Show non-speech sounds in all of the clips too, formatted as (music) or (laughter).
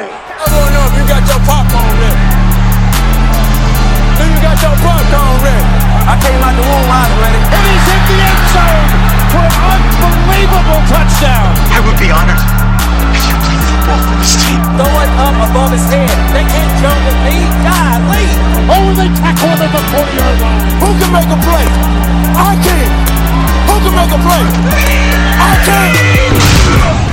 ready. I don't know if you got your popcorn ready. Do you got your popcorn ready? I came out the womb, I was ready. And he's hit the end zone for an unbelievable touchdown. I would be honored if you played football for this team. Throw it up above his head. They can't jump with me. God, leave. Oh, they tackle him at the 40-yard line. Who can make a play? I can. Who can make a play? I can.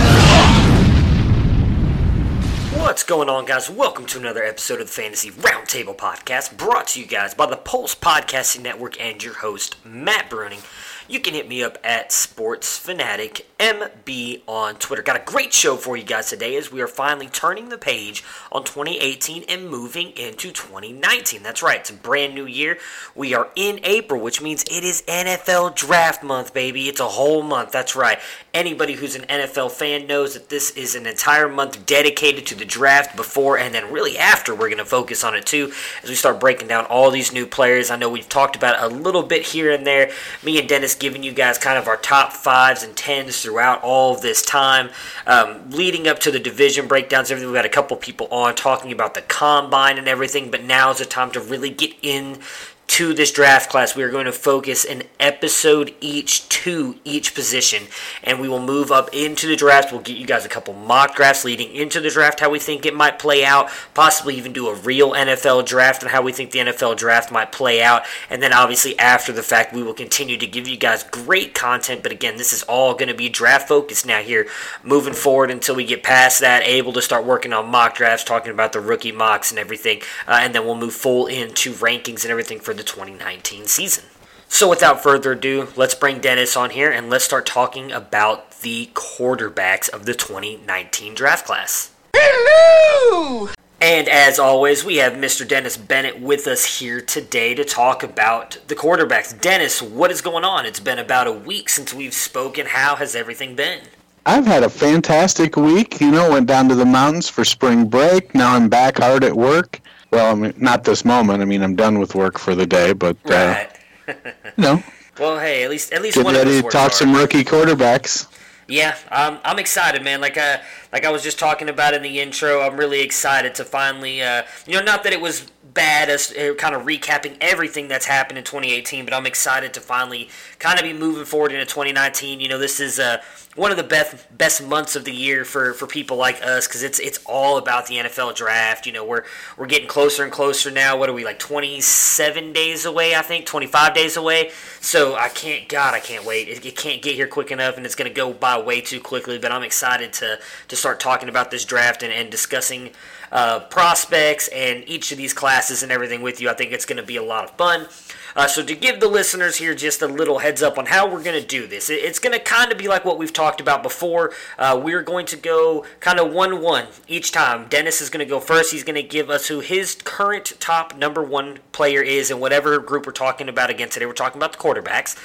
What's going on, guys? Welcome to another episode of the Fantasy Roundtable Podcast, brought to you guys by the Pulse Podcasting Network and your host, Matt Bruning. You can hit me up at SportsFanaticMB on Twitter. Got a great show for you guys today as we are finally turning the page on 2018 and moving into 2019. That's right, it's a brand new year. We are in April, which means it is NFL Draft Month, baby. It's a whole month. That's right. Anybody who's an NFL fan knows that this is an entire month dedicated to the draft before and then really after. We're going to focus on it too as we start breaking down all these new players. I know we've talked about a little bit here and there. Me and Dennis giving you guys kind of our top fives and tens throughout all of this time, um, leading up to the division breakdowns. Everything. We've got a couple people on talking about the combine and everything, but now is the time to really get in to this draft class. We are going to focus an episode each to each position, and we will move up into the draft. We'll get you guys a couple mock drafts leading into the draft, how we think it might play out, possibly even do a real NFL draft and how we think the NFL draft might play out. And then, obviously, after the fact, we will continue to give you guys great content. But again, this is all going to be draft focused now here moving forward until we get past that, able to start working on mock drafts, talking about the rookie mocks and everything. Uh, and then we'll move full into rankings and everything for the 2019 season. So, without further ado, let's bring Dennis on here and let's start talking about the quarterbacks of the 2019 draft class. Hello. And as always, we have Mr. Dennis Bennett with us here today to talk about the quarterbacks. Dennis, what is going on? It's been about a week since we've spoken. How has everything been? I've had a fantastic week. You know, went down to the mountains for spring break. Now I'm back hard at work. Well, I mean, not this moment. I mean, I'm done with work for the day, but uh, Right. you know, (laughs) well, hey, at least at least getting one of ready us to talk hard. some rookie quarterbacks. Yeah, um, I'm excited, man. Like I like I was just talking about in the intro, I'm really excited to finally, uh, you know, not that it was bad as uh, kind of recapping everything that's happened in 2018, but I'm excited to finally kind of be moving forward into 2019. You know, this is uh, one of the best best months of the year for, for people like us because it's it's all about the NFL draft. You know, we're we're getting closer and closer now. What are we like 27 days away? I think 25 days away. So I can't, God, I can't wait. It, it can't get here quick enough, and it's going to go by way too quickly. But I'm excited to to start talking about this draft and, and discussing uh, prospects and each of these classes and everything with you. I think it's going to be a lot of fun. Uh, so to give the listeners here just a little heads up on how we're going to do this, it, it's going to kind of be like what we've talked about before. Uh, we're going to go kind of one-one each time. Dennis is going to go first. He's going to give us who his current top number one player is in whatever group we're talking about again today. We're talking about the quarterbacks.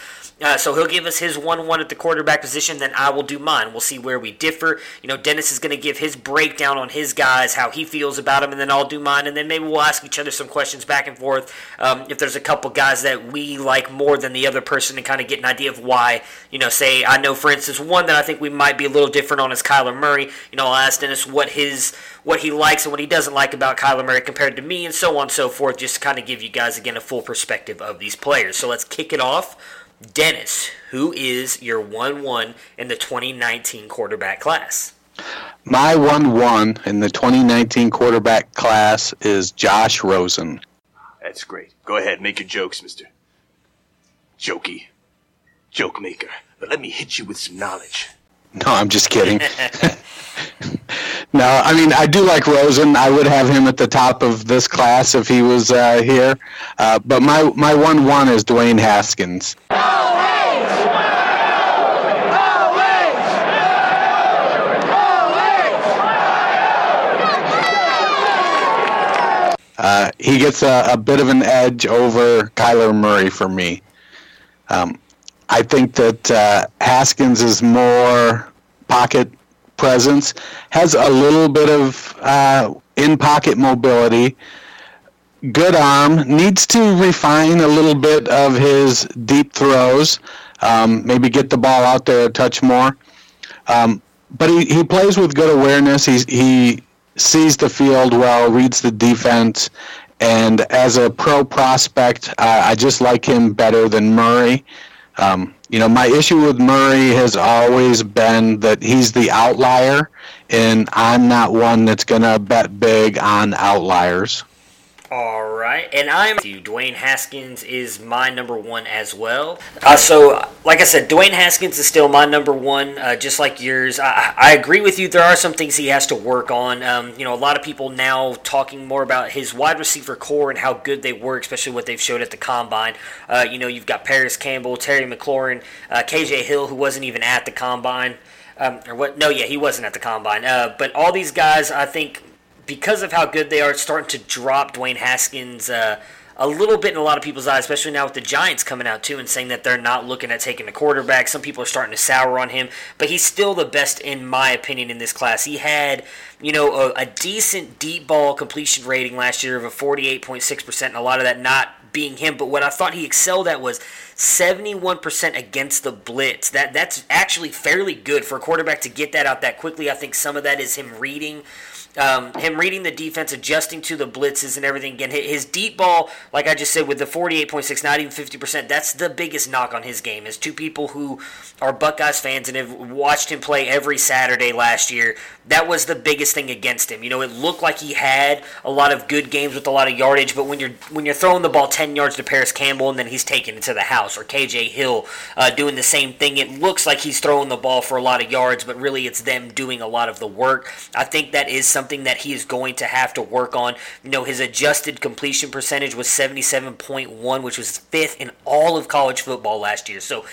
Uh, so he'll give us his 1 1 at the quarterback position, then I will do mine. We'll see where we differ. You know, Dennis is going to give his breakdown on his guys, how he feels about them, and then I'll do mine. And then maybe we'll ask each other some questions back and forth. Um, if there's a couple guys that we like more than the other person and kind of get an idea of why, you know, say, I know, for instance, one that I think we might be a little different on is Kyler Murray. You know, I'll ask Dennis what his what he likes and what he doesn't like about Kyler Murray compared to me, and so on and so forth, just to kind of give you guys, again, a full perspective of these players. So let's kick it off. Dennis, who is your 1 1 in the 2019 quarterback class? My 1 1 in the 2019 quarterback class is Josh Rosen. That's great. Go ahead, make your jokes, mister. Jokey. Joke maker. But let me hit you with some knowledge. No, I'm just kidding. (laughs) no, I mean, I do like Rosen. I would have him at the top of this class if he was uh, here. Uh, but my, my 1 1 is Dwayne Haskins. Uh, he gets a, a bit of an edge over Kyler Murray for me. Um, I think that uh, Haskins is more pocket presence, has a little bit of uh, in pocket mobility, good arm, needs to refine a little bit of his deep throws, um, maybe get the ball out there a touch more. Um, but he, he plays with good awareness. He's, he sees the field well, reads the defense, and as a pro prospect, I just like him better than Murray. Um, you know, my issue with Murray has always been that he's the outlier, and I'm not one that's going to bet big on outliers. All right, and I'm you. Dwayne Haskins is my number one as well. Uh, so, like I said, Dwayne Haskins is still my number one, uh, just like yours. I, I, agree with you. There are some things he has to work on. Um, you know, a lot of people now talking more about his wide receiver corps and how good they were, especially what they've showed at the combine. Uh, you know, you've got Parris Campbell, Terry McLaurin, uh, KJ Hill, who wasn't even at the combine. Um, or what? No, yeah, he wasn't at the combine. Uh, but all these guys, I think because of how good they are, starting to drop Dwayne Haskins uh, a little bit in a lot of people's eyes, especially now with the Giants coming out too and saying that they're not looking at taking a quarterback. Some people are starting to sour on him, but he's still the best in my opinion in this class. He had, you know, a, a decent deep ball completion rating last year of a 48.6%, and a lot of that not being him. But what I thought he excelled at was 71% against the blitz. That that's actually fairly good for a quarterback to get that out that quickly. I think some of that is him reading um, him reading the defense, adjusting to the blitzes and everything. Again, his deep ball, like I just said, with the 48.6, not even 50%, that's the biggest knock on his game. As two people who are Buckeyes fans and have watched him play every Saturday last year, that was the biggest thing against him. You know, it looked like he had a lot of good games with a lot of yardage, but when you're when you're throwing the ball 10 yards to Parris Campbell and then he's taking it to the house, or KJ Hill uh, doing the same thing, it looks like he's throwing the ball for a lot of yards, but really it's them doing a lot of the work. I think that is something that he is going to have to work on. You know, his adjusted completion percentage was 77.1, which was fifth in all of college football last year. So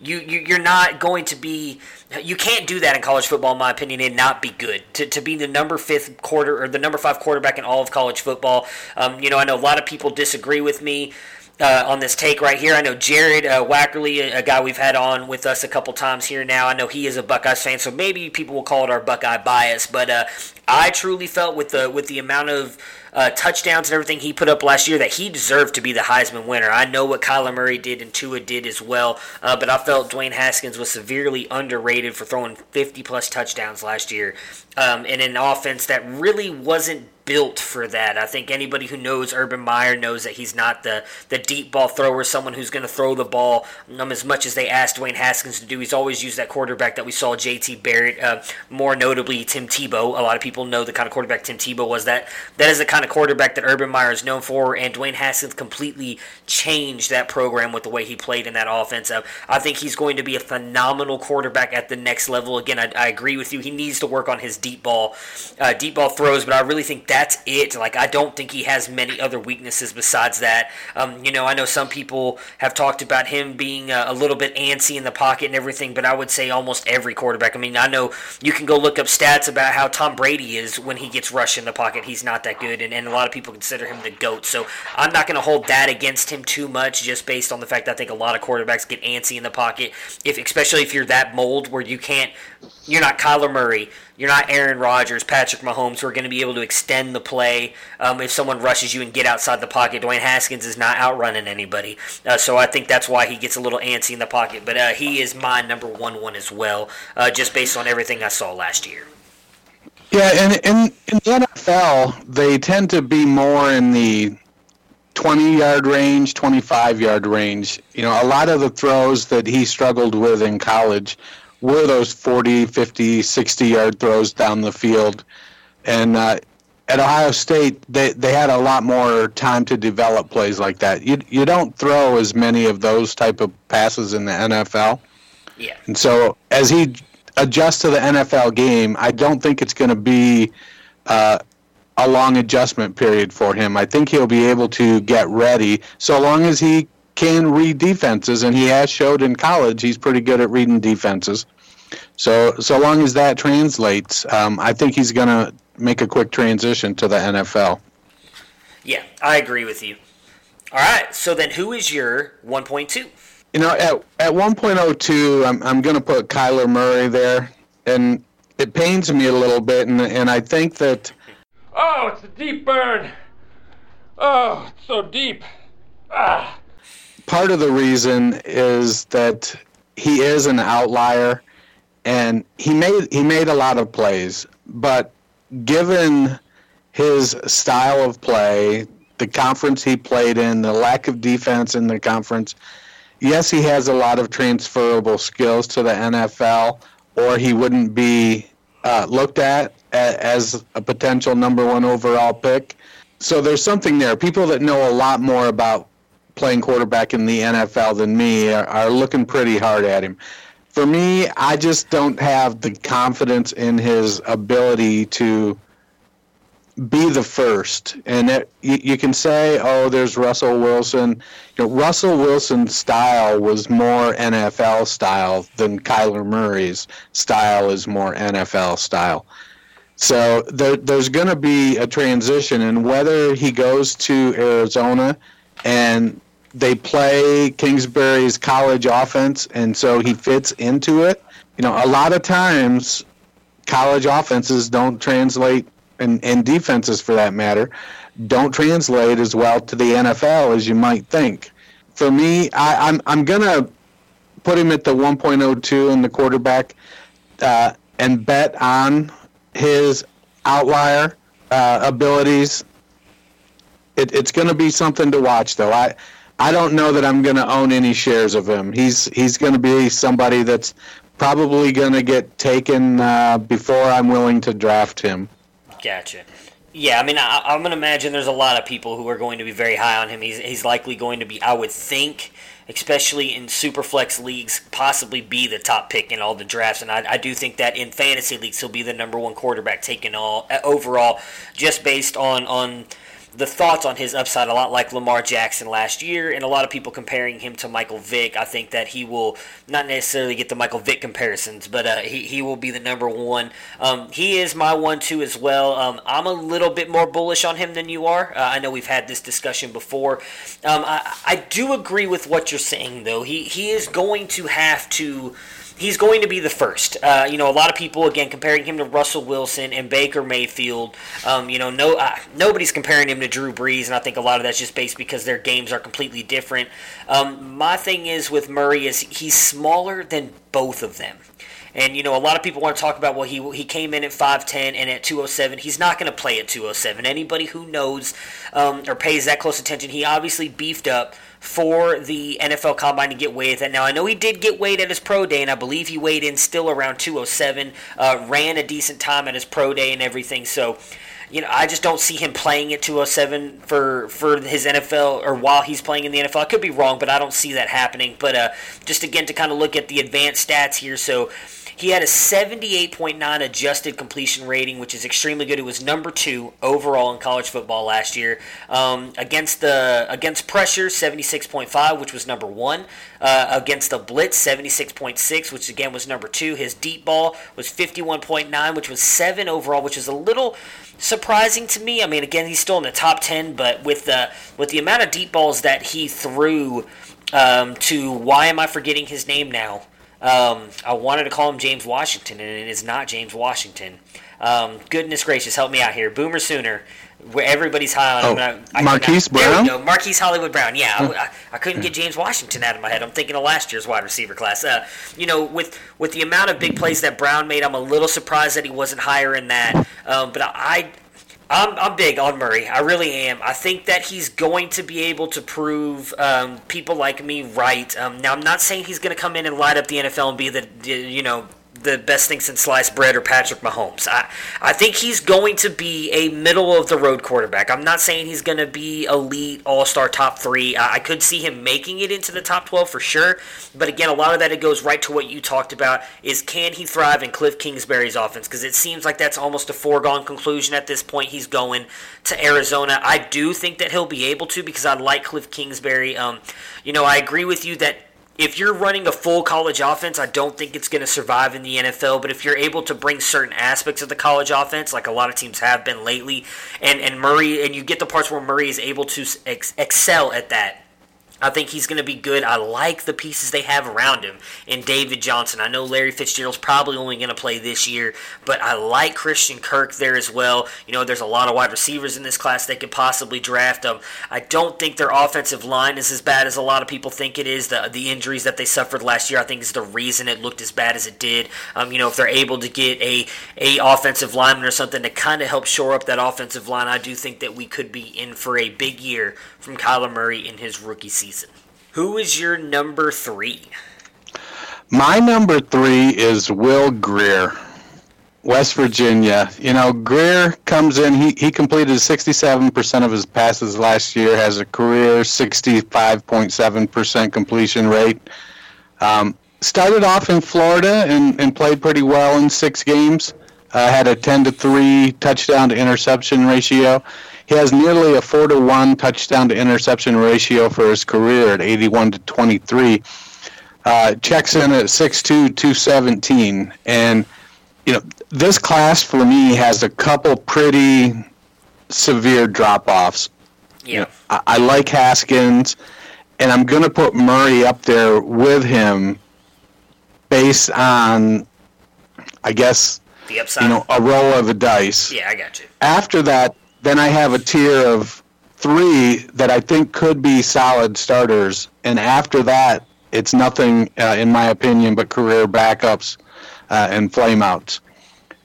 you, you you're not going to be you can't do that in college football in my opinion and not be good to, to be the number fifth quarter or the number five quarterback in all of college football um, you know i know a lot of people disagree with me uh, on this take right here. I know Jared uh, Wackerly, a, a, guy we've had on with us a couple times here now. I know he is a Buckeyes fan, so maybe people will call it our Buckeye bias. But uh, I truly felt with the with the amount of uh, touchdowns and everything he put up last year that he deserved to be the Heisman winner. I know what Kyler Murray did and Tua did as well, uh, but I felt Dwayne Haskins was severely underrated for throwing 50 plus touchdowns last year um, in an offense that really wasn't built for that. I think anybody who knows Urban Meyer knows that he's not the, the deep ball thrower, someone who's going to throw the ball um, as much as they asked Dwayne Haskins to do. He's always used that quarterback that we saw JT Barrett, uh, more notably Tim Tebow. A lot of people know the kind of quarterback Tim Tebow was. That that is the kind of quarterback that Urban Meyer is known for, and Dwayne Haskins completely changed that program with the way he played in that offense. Uh, I think he's going to be a phenomenal quarterback at the next level. Again, I, I agree with you. He needs to work on his deep ball, uh, deep ball throws, but I really think that's it. Like I don't think he has many other weaknesses besides that. Um, you know, I know some people have talked about him being a, a, little bit antsy in the pocket and everything, but I would say almost every quarterback. I mean, I know you can go look up stats about how Tom Brady is when he gets rushed in the pocket. He's not that good, and, and a lot of people consider him the goat. So I'm not going to hold that against him too much, just based on the fact I think a lot of quarterbacks get antsy in the pocket, if especially if you're that mold where you can't, you're not Kyler Murray you're not Aaron Rodgers, Patrick Mahomes, who are going to be able to extend the play um, if someone rushes you and get outside the pocket. Dwayne Haskins is not outrunning anybody, uh, so I think that's why he gets a little antsy in the pocket. But uh, he is my number one one as well, uh, just based on everything I saw last year. Yeah, and in, in the NFL, they tend to be more in the 20 yard range, 25 yard range. You know, a lot of the throws that he struggled with in college were those 40, 50, 60 yard throws down the field. And uh, at Ohio State, they, they had a lot more time to develop plays like that. You, you don't throw as many of those type of passes in the NFL. Yeah. And so as he adjusts to the NFL game, I don't think it's going to be uh, a long adjustment period for him. I think he'll be able to get ready so long as he can read defenses, and he has showed in college he's pretty good at reading defenses. So so long as that translates, um, I think he's going to make a quick transition to the NFL. Yeah, I agree with you. All right, so then who is your 1.2? You know, at at 1.02, I'm I'm going to put Kyler Murray there, and it pains me a little bit, and and I think that. Oh, it's a deep burn. Oh, it's so deep. Ah part of the reason is that he is an outlier and he made he made a lot of plays, but given his style of play, the conference he played in, the lack of defense in the conference, yes, he has a lot of transferable skills to the NFL, or he wouldn't be uh, looked at as a potential number one overall pick. So there's something there. People that know a lot more about playing quarterback in the NFL than me are, are looking pretty hard at him. For me, I just don't have the confidence in his ability to be the first. And it, you, you, can say, oh, there's Russell Wilson. You know, Russell Wilson's style was more NFL style than Kyler Murray's style is more NFL style. So there, there's going to be a transition, and whether he goes to Arizona and they play Kingsbury's college offense, and so he fits into it. You know, a lot of times college offenses don't translate, and, and defenses for that matter, don't translate as well to the NFL as you might think. For me, I, I'm I'm gonna put him at the 1.02 in the quarterback, uh, and bet on his outlier uh, abilities. It, it's going to be something to watch, though. I I don't know that I'm going to own any shares of him. He's he's going to be somebody that's probably going to get taken uh, before I'm willing to draft him. Gotcha. Yeah, I mean, I, am going to imagine there's a lot of people who are going to be very high on him. He's, he's likely going to be, I would think, especially in super flex leagues, possibly be the top pick in all the drafts. And I, I do think that in fantasy leagues, he'll be the number one quarterback taken all overall, just based on on the thoughts on his upside a lot like Lamar Jackson last year, and a lot of people comparing him to Michael Vick. I think that he will not necessarily get the Michael Vick comparisons, but uh, he, he will be the number one. Um, he is my one two as well. Um, I'm a little bit more bullish on him than you are. Uh, I know we've had this discussion before. Um, I, I do agree with what you're saying, though. He he is going to have to he's going to be the first. Uh, you know, a lot of people again comparing him to Russell Wilson and Baker Mayfield. Um, you know, no uh, nobody's comparing him to Drew Brees, and I think a lot of that's just based because their games are completely different. Um, my thing is with Murray is he's smaller than both of them. And you know, a lot of people want to talk about well, he he came in at five ten and at two oh seven. He's not going to play at two oh seven. Anybody who knows um, or pays that close attention, he obviously beefed up for the NFL Combine to get weighed at. Now, I know he did get weighed at his pro day, and I believe he weighed in still around 207, uh, ran a decent time at his pro day and everything. So, you know, I just don't see him playing at 207 for for his NFL or while he's playing in the NFL. I could be wrong, but I don't see that happening. But uh, just again to kind of look at the advanced stats here, so he had a 78.9 adjusted completion rating, which is extremely good. It was number two overall in college football last year. Um, against the against pressure, 76.5, which was number one. Uh, against the blitz, 76.6, which again was number two. His deep ball was 51.9, which was seven overall, which is a little surprising to me. I mean, again, he's still in the top 10, but with the with the amount of deep balls that he threw um, to why am I forgetting his name now? Um, I wanted to call him James Washington, and it is not James Washington. Um, goodness gracious, help me out here. Boomer Sooner, where everybody's high on him. Oh, I, I Marquise Brown? There we go. Marquise Hollywood Brown. Yeah, I, I, couldn't get James Washington out of my head. I'm thinking of last year's wide receiver class. Uh, you know, with with the amount of big plays that Brown made, I'm a little surprised that he wasn't higher in that. Um, but I I'm, I'm big on Murray. I really am. I think that he's going to be able to prove um, people like me right. Um, now, I'm not saying he's going to come in and light up the NFL and be the, you know, the best thing since sliced bread or Patrick Mahomes. I, I think he's going to be a middle of the road quarterback. I'm not saying he's going to be elite, all star, top three. I, I, could see him making it into the top 12 for sure. But again, a lot of that it goes right to what you talked about is can he thrive in Cliff Kingsbury's offense? Because it seems like that's almost a foregone conclusion at this point. He's going to Arizona. I do think that he'll be able to because I like Cliff Kingsbury. Um, you know, I agree with you that if you're running a full college offense, I don't think it's going to survive in the NFL. But if you're able to bring certain aspects of the college offense, like a lot of teams have been lately, and, and Murray, and you get the parts where Murray is able to ex- excel at that, I think he's going to be good. I like the pieces they have around him. And David Johnson. I know Larry Fitzgerald's probably only going to play this year, but I like Christian Kirk there as well. You know, there's a lot of wide receivers in this class they could possibly draft. them. I don't think their offensive line is as bad as a lot of people think it is. The the injuries that they suffered last year, I think, is the reason it looked as bad as it did. Um, you know, if they're able to get a a offensive lineman or something to kind of help shore up that offensive line, I do think that we could be in for a big year from Kyler Murray in his rookie season. Who is your number three? My number three is Will Grier, West Virginia. You know, Greer comes in, he, he completed 67% of his passes last year, has a career 65.7% completion rate. Um, started off in Florida and, and played pretty well in six games. Uh, had a 10 to 3 touchdown to interception ratio. He has nearly a 4 to 1 touchdown to interception ratio for his career at 81 to 23. Uh, checks in at 6'2, 217. And, you know, this class for me has a couple pretty severe drop offs. Yeah. You know, I, I like Haskins, and I'm going to put Murray up there with him based on, I guess, the upside. you know, a roll of the dice. yeah, I got you. After that, then I have a tier of three that I think could be solid starters, and after that, it's nothing, uh, in my opinion, but career backups uh, and flameouts.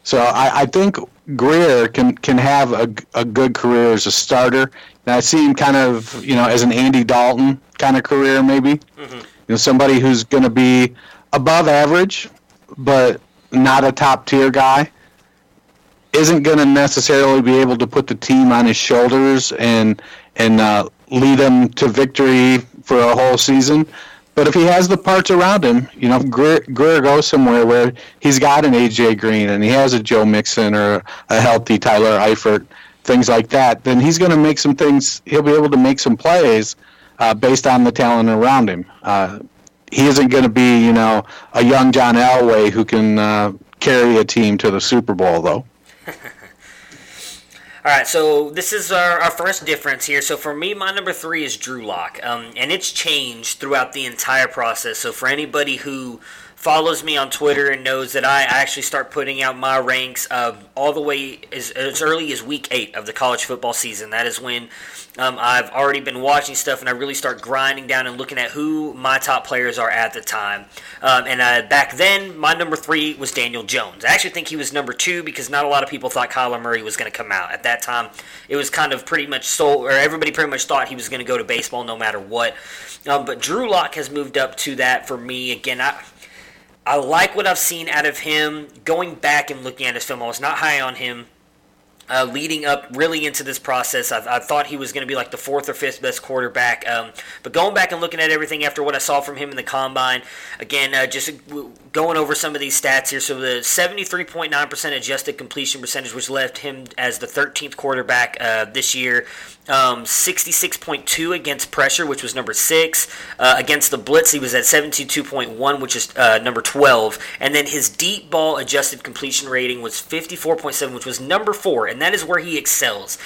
So I, I think Grier can can have a, a good career as a starter. And I see him kind of, you know, as an Andy Dalton kind of career, maybe. You know, somebody who's going to be above average, but not a top tier guy. Isn't going to necessarily be able to put the team on his shoulders and and uh, lead them to victory for a whole season. But if he has the parts around him, you know, Grier, Grier goes somewhere where he's got an AJ Green and he has a Joe Mixon or a healthy Tyler Eifert, things like that, then he's going to make some things. He'll be able to make some plays uh, based on the talent around him. Uh, he isn't going to be, you know, a young John Elway who can uh, carry a team to the Super Bowl, though. (laughs) All right, so this is our, our first difference here. So for me, my number three is Drew Lock, um, and it's changed throughout the entire process. So for anybody who follows me on Twitter and knows that I actually start putting out my ranks uh, all the way as, as early as week eight of the college football season. That is when um, I've already been watching stuff and I really start grinding down and looking at who my top players are at the time. Um, and uh, back then, my number three was Daniel Jones. I actually think he was number two because not a lot of people thought Kyler Murray was going to come out. At that time, it was kind of pretty much sold, or everybody pretty much thought he was going to go to baseball no matter what. Um, but Drew Lock has moved up to that for me. Again, I. I like what I've seen out of him. Going back and looking at his film, I was not high on him. Uh, leading up really into this process, I, I thought he was going to be like the fourth or fifth best quarterback. Um, but going back and looking at everything after what I saw from him in the combine, again, uh, just going over some of these stats here. So the 73.9% adjusted completion percentage, which left him as the 13th quarterback uh, this year. Um, 66.2 against pressure, which was number six. Uh, against the blitz, he was at 72.1, which is uh, number 12. And then his deep ball adjusted completion rating was 54.7, which was number four. And that is where he excels.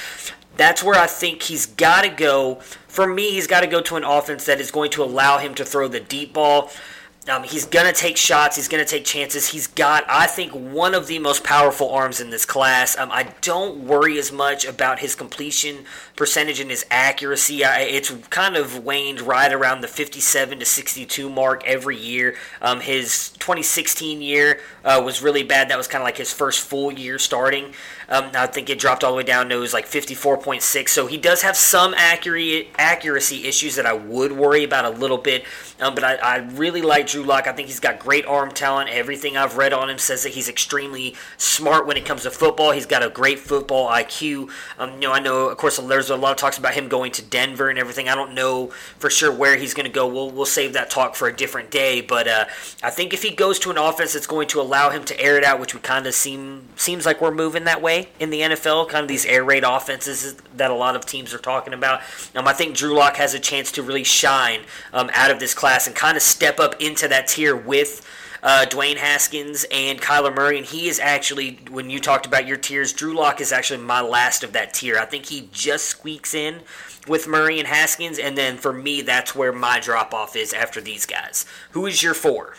That's where I think he's got to go. For me, he's got to go to an offense that is going to allow him to throw the deep ball. Um, he's going to take shots. He's going to take chances. He's got, I think, one of the most powerful arms in this class. Um, I don't worry as much about his completion percentage and his accuracy. I, it's kind of waned right around the 57 to 62 mark every year. Um, his 2016 year uh, was really bad. That was kind of like his first full year starting. Um, I think it dropped all the way down to was like 54.6. So he does have some accurate accuracy issues that I would worry about a little bit. Um, but I, I, really like Drew Lock. I think he's got great arm talent. Everything I've read on him says that he's extremely smart when it comes to football. He's got a great football IQ. Um, you know, I know, of course, there's a lot of talks about him going to Denver and everything. I don't know for sure where he's going to go. We'll, we'll save that talk for a different day. But uh, I think if he goes to an offense that's going to allow him to air it out, which we kind of seem seems like we're moving that way in the NFL, kind of these air raid offenses that a lot of teams are talking about. Um, I think Drew Lock has a chance to really shine um, out of this class and kind of step up into that tier with uh, Dwayne Haskins and Kyler Murray, and he is actually when you talked about your tiers, Drew Lock is actually my last of that tier. I think he just squeaks in with Murray and Haskins, and then for me, that's where my drop off is after these guys. Who is your four?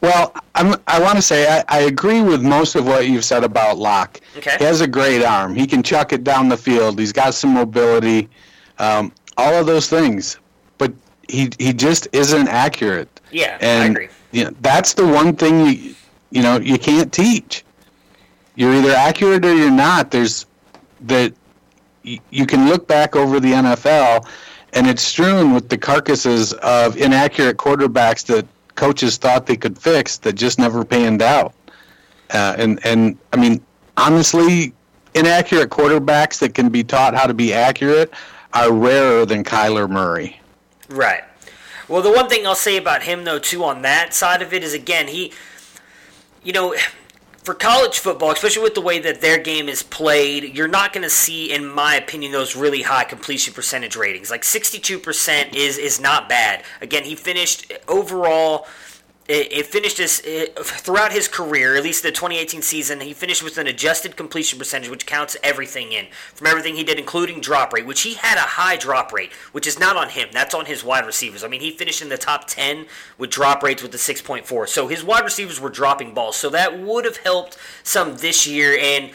Well, I'm, I want to say I, I agree with most of what you've said about Lock. Okay. He has a great arm. He can chuck it down the field. He's got some mobility, um, all of those things. But he he just isn't accurate. Yeah, I agree. You know, that's the one thing you you know you can't teach. You're either accurate or you're not. There's that you, can look back over the NFL, and it's strewn with the carcasses of inaccurate quarterbacks that coaches thought they could fix that just never panned out. Uh, and and I mean, honestly, inaccurate quarterbacks that can be taught how to be accurate are rarer than Kyler Murray. Right. Well, the one thing I'll say about him, though, too, on that side of it is again, he, you know, for college football, especially with the way that their game is played, you're not going to see, in my opinion, those really high completion percentage ratings. Like 62% is is not bad. Again, he finished eh, overall. It, it finished his it, throughout his career, at least the 2018 season. He finished with an adjusted completion percentage, which counts everything in from everything he did, including drop rate, which he had a high drop rate, which is not on him. That's on his wide receivers. I mean, he finished in the top 10 with drop rates with the 6.4. So his wide receivers were dropping balls. So that would have helped some this year. And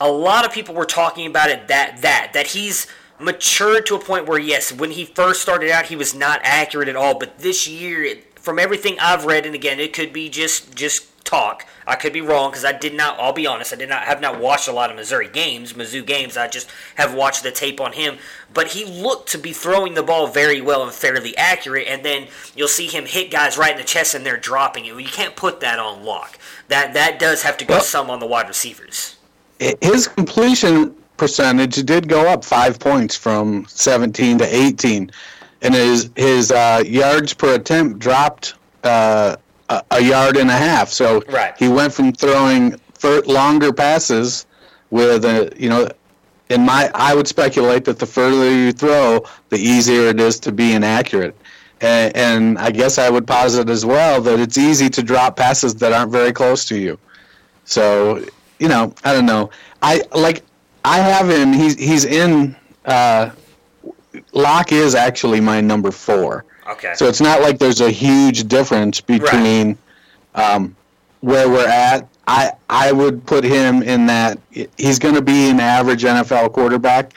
a lot of people were talking about it that that that he's matured to a point where yes, when he first started out, he was not accurate at all. But this year, it, from everything I've read, and again, it could be just just talk. I could be wrong because I did not. I'll be honest. I did not have not watched a lot of Missouri games, Mizzou games. I just have watched the tape on him. But he looked to be throwing the ball very well and fairly accurate. And then you'll see him hit guys right in the chest, and they're dropping it. You can't put that on Lock. That that does have to go Well- some on the wide receivers. His completion percentage did go up five points from 17 to 18, and his his uh, yards per attempt dropped uh, a, yard and a half. So Right. he went from throwing longer passes with a you know. In my, I would speculate that the further you throw, the easier it is to be inaccurate. And, and I guess I would posit as well that it's easy to drop passes that aren't very close to you. So, you know, I don't know. I like I have him. He's he's in. Uh, Lock is actually my number four. Okay. So it's not like there's a huge difference between um, where we're at. I I would put him in that he's going to be an average NFL quarterback.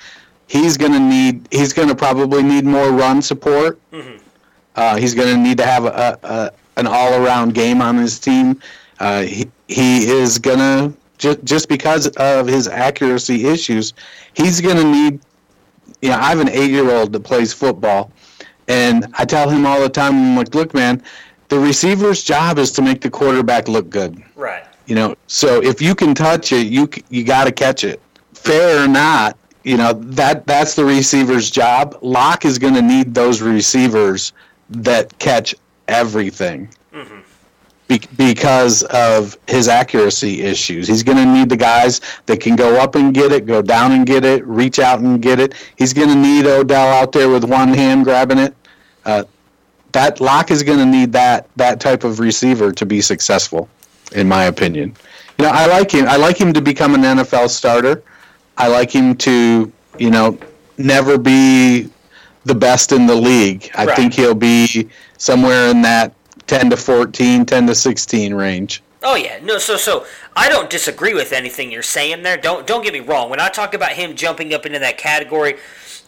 He's going to need. He's going to probably need more run support. Uh, he's going to need to have a, a an all around game on his team. Uh, he he is going to just just because of his accuracy issues, he's going to need. You know, I have an eight year old that plays football, and I tell him all the time, I'm like, look, man, the receiver's job is to make the quarterback look good. right. You know, so if you can touch it, you you got to catch it, fair or not. You know that that's the receiver's job. Lock is going to need those receivers that catch everything mm-hmm. Be- because of his accuracy issues. He's going to need the guys that can go up and get it, go down and get it, reach out and get it. He's going to need Odell out there with one hand grabbing it. Uh, that Lock is going to need that that type of receiver to be successful, in my opinion. You know, I like him. I like him to become an NFL starter. I like him to, you know, never be the best in the league. I Right. think he'll be somewhere in that 10 to 14, 10 to 16 range. Oh yeah, no. So so I don't disagree with anything you're saying there. Don't don't get me wrong. When I talk about him jumping up into that category,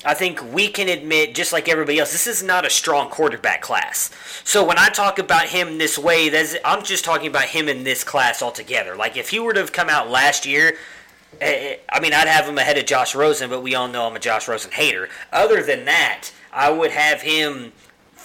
I think we can admit, just like everybody else, this is not a strong quarterback class. So when I talk about him this way, that's, I'm just talking about him in this class altogether. Like if he were to have come out last year. eh, I mean, I'd have him ahead of Josh Rosen, but we all know I'm a Josh Rosen hater. Other than that, I would have him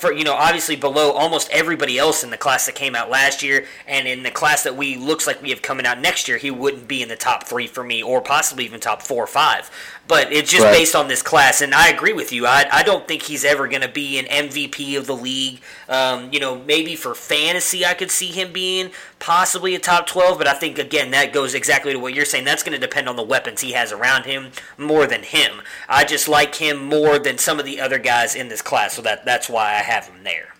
for you know obviously below almost everybody else in the class that came out last year. And in the class that we looks like we have coming out next year he wouldn't be in the top three for me or possibly even top four or five but it's just Right. based on this class and i agree with you. I, I don't think he's ever going to be an mvp of the league. Um, you know maybe for fantasy i could see him being possibly a top 12 but i think again that goes exactly to what you're saying. That's going to depend on the weapons he has around him more than him. I just like him more than some of the other guys in this class so that that's why i have him there.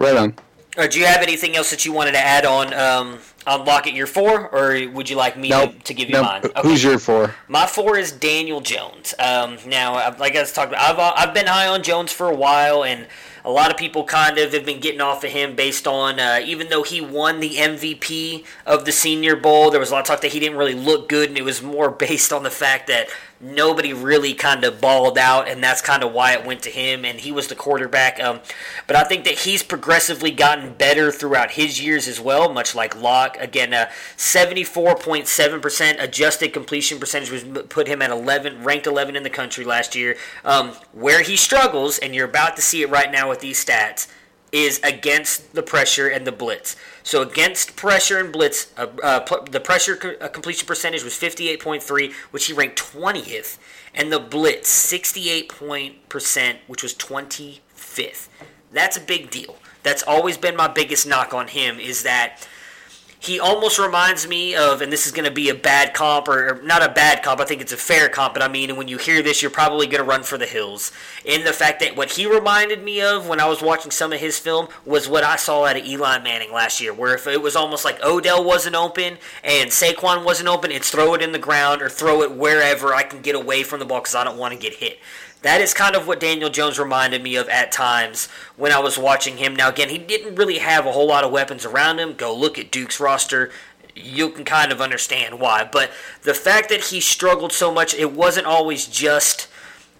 Right on. Uh, do you have anything else that you wanted to add on um, on Lockett your four, or would you like me Nope. to, to give you Nope. mine? Who's your four? My four is Daniel Jones. Um, now, I- like I was talking about, I've, I've been high on Jones for a while, and a lot of people kind of have been getting off of him based on, uh, even though he won the MVP of the Senior Bowl, there was a lot of talk that he didn't really look good, and it was more (laughs) based on the fact that nobody really kind of balled out, and that's kind of why it went to him, and he was the quarterback. Um, but I think that he's progressively gotten better throughout his years as well, much like Lock. Again, uh, 74.7% adjusted completion percentage was put him at 11, ranked 11 in the country last year. Um, where he struggles, and you're about to see it right now with these stats, is against the pressure and the blitz. So against pressure and blitz, uh, uh, pl- the pressure co- uh, completion percentage was 58.3, which he ranked 20th, and the blitz 68 point percent, which was 25th. That's a big deal. That's always been my biggest knock on him is that he almost reminds me of, and this is going to be a bad comp, or, or not a bad comp, I think it's a fair comp, but I mean, when you hear this, you're probably going to run for the hills. In the fact that what he reminded me of when I was watching some of his film was what I saw out of Eli Manning last year, where if it was almost like Odell wasn't open and Saquon wasn't open, it's throw it in the ground or throw it wherever I can get away from the ball because I don't want to get hit. That is kind of what Daniel Jones reminded me of at times when I was watching him. Now, again, he didn't really have a whole lot of weapons around him. Go look at Duke's roster. You can kind of understand why. But the fact that he struggled so much, it wasn't always just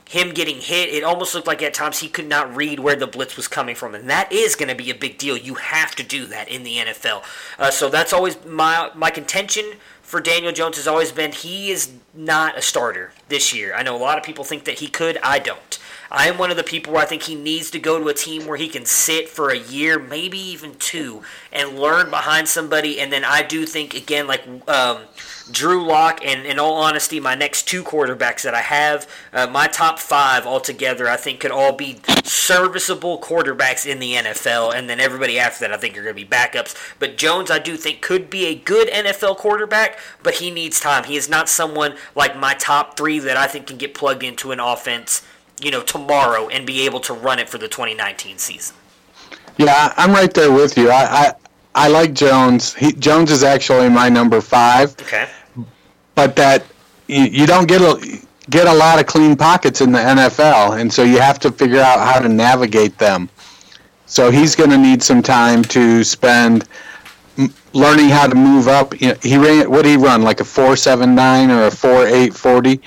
him getting hit. It almost looked like at times he could not read where the blitz was coming from. And that is going to be a big deal. You have to do that in the NFL. Uh, so that's always my, my contention for Daniel Jones has always been he is not a starter this year. I know a lot of people think that he could. I don't. I am one of the people where I think he needs to go to a team where he can sit for a year, maybe even two, and learn behind somebody. And then I do think, again, like um, Drew Lock, and in all honesty, my next two quarterbacks that I have, uh, my top five altogether, I think could all be serviceable quarterbacks in the NFL. And then everybody after that, I think are going to be backups. But Jones, I do think, could be a good NFL quarterback, but he needs time. He is not someone like my top three that I think can get plugged into an offense, you know, tomorrow and be able to run it for the 2019 season. Yeah, I'm right there with you. I I, I like Jones. He, Jones is actually my number five, Okay. but that you, you don't get a get a lot of clean pockets in the NFL, and so you have to figure out how to navigate them. So he's going to need some time to spend m- learning how to move up. You know, he ran what did he run like a four seven nine or a four eight forty.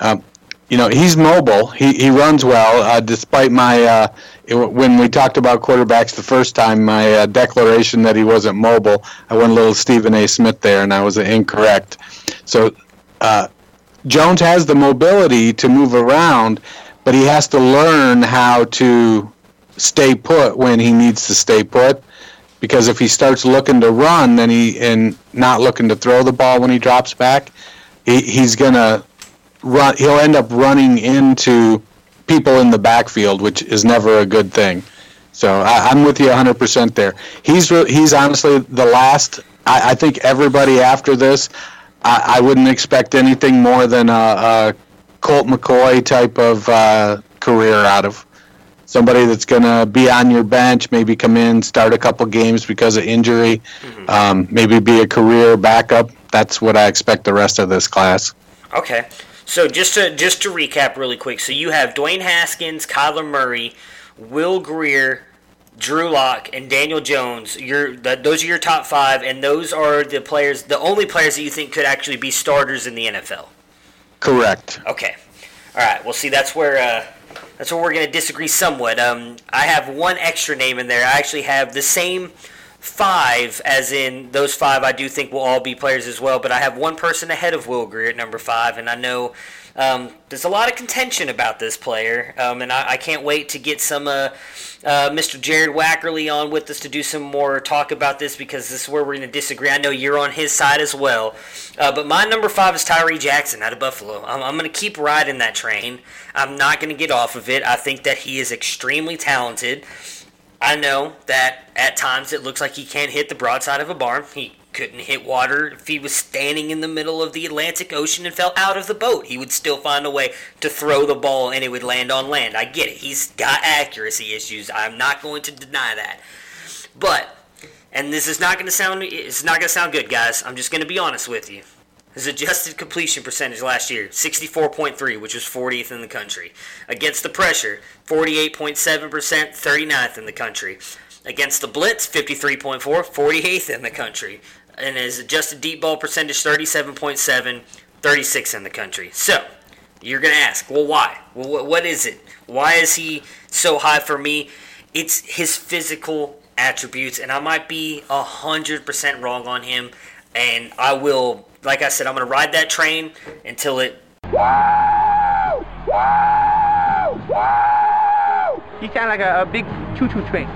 Um, you know he's mobile. He he runs well. Uh, despite my uh, it, when we talked about quarterbacks the first time, my uh, declaration that he wasn't mobile, I went a little Stephen A. Smith there, and I was incorrect. So uh, Jones has the mobility to move around, but he has to learn how to stay put when he needs to stay put. Because if he starts looking to run, then he and not looking to throw the ball when he drops back, he, he's gonna run. He'll end up running into people in the backfield, which is never a good thing. So I, I'm with you 100% there. He's re- he's honestly the last. I, I think everybody after this, I, I wouldn't expect anything more than a, a Colt McCoy type of uh, career out of somebody that's going to be on your bench, maybe come in, start a couple games because of injury, um, maybe be a career backup. That's what I expect the rest of this class. Okay. So just to just to recap really quick, so you have Dwayne Haskins, Kyler Murray, Will Grier, Drew Lock, and Daniel Jones. Your those are your top five, and those are the players, the only players that you think could actually be starters in the NFL. Correct. Okay. All right. Well, see, that's where uh, that's where we're going to disagree somewhat. Um, I have one extra name in there. I actually have the same five, as in those five. I do think will all be players as well. But I have one person ahead of Will Grier at number five, and I know um, there's a lot of contention about this player, um, and I, I can't wait to get some uh, uh, Mr. Jared Wackerly on with us to do some more talk about this because this is where we're going to disagree. I know you're on his side as well, uh, but my number five is Tyree Jackson out of Buffalo. I'm, I'm going to keep riding that train. I'm not going to get off of it. I think that he is extremely talented. I know that at times it looks like he can't hit the broadside of a barn. He couldn't hit water if he was standing in the middle of the Atlantic Ocean and fell out of the boat. He would still find a way to throw the ball and it would land on land. I get it. He's got accuracy issues. I'm not going to deny that. But and this is not going to sound it's not going to sound good, guys. I'm just going to be honest with you. His adjusted completion percentage last year, 64.3, which was 40th in the country. Against the pressure, 48.7%, 39th in the country. Against the blitz, 53.4, 48th in the country. And his adjusted deep ball percentage, 37.7, 36 in the country. So, you're going to ask, well, why? Well, what is it? Why is he so high for me? It's his physical attributes, and I might be 100% wrong on him. And I will, like I said, I'm going to ride that train until it You sound like a, a big choo-choo train.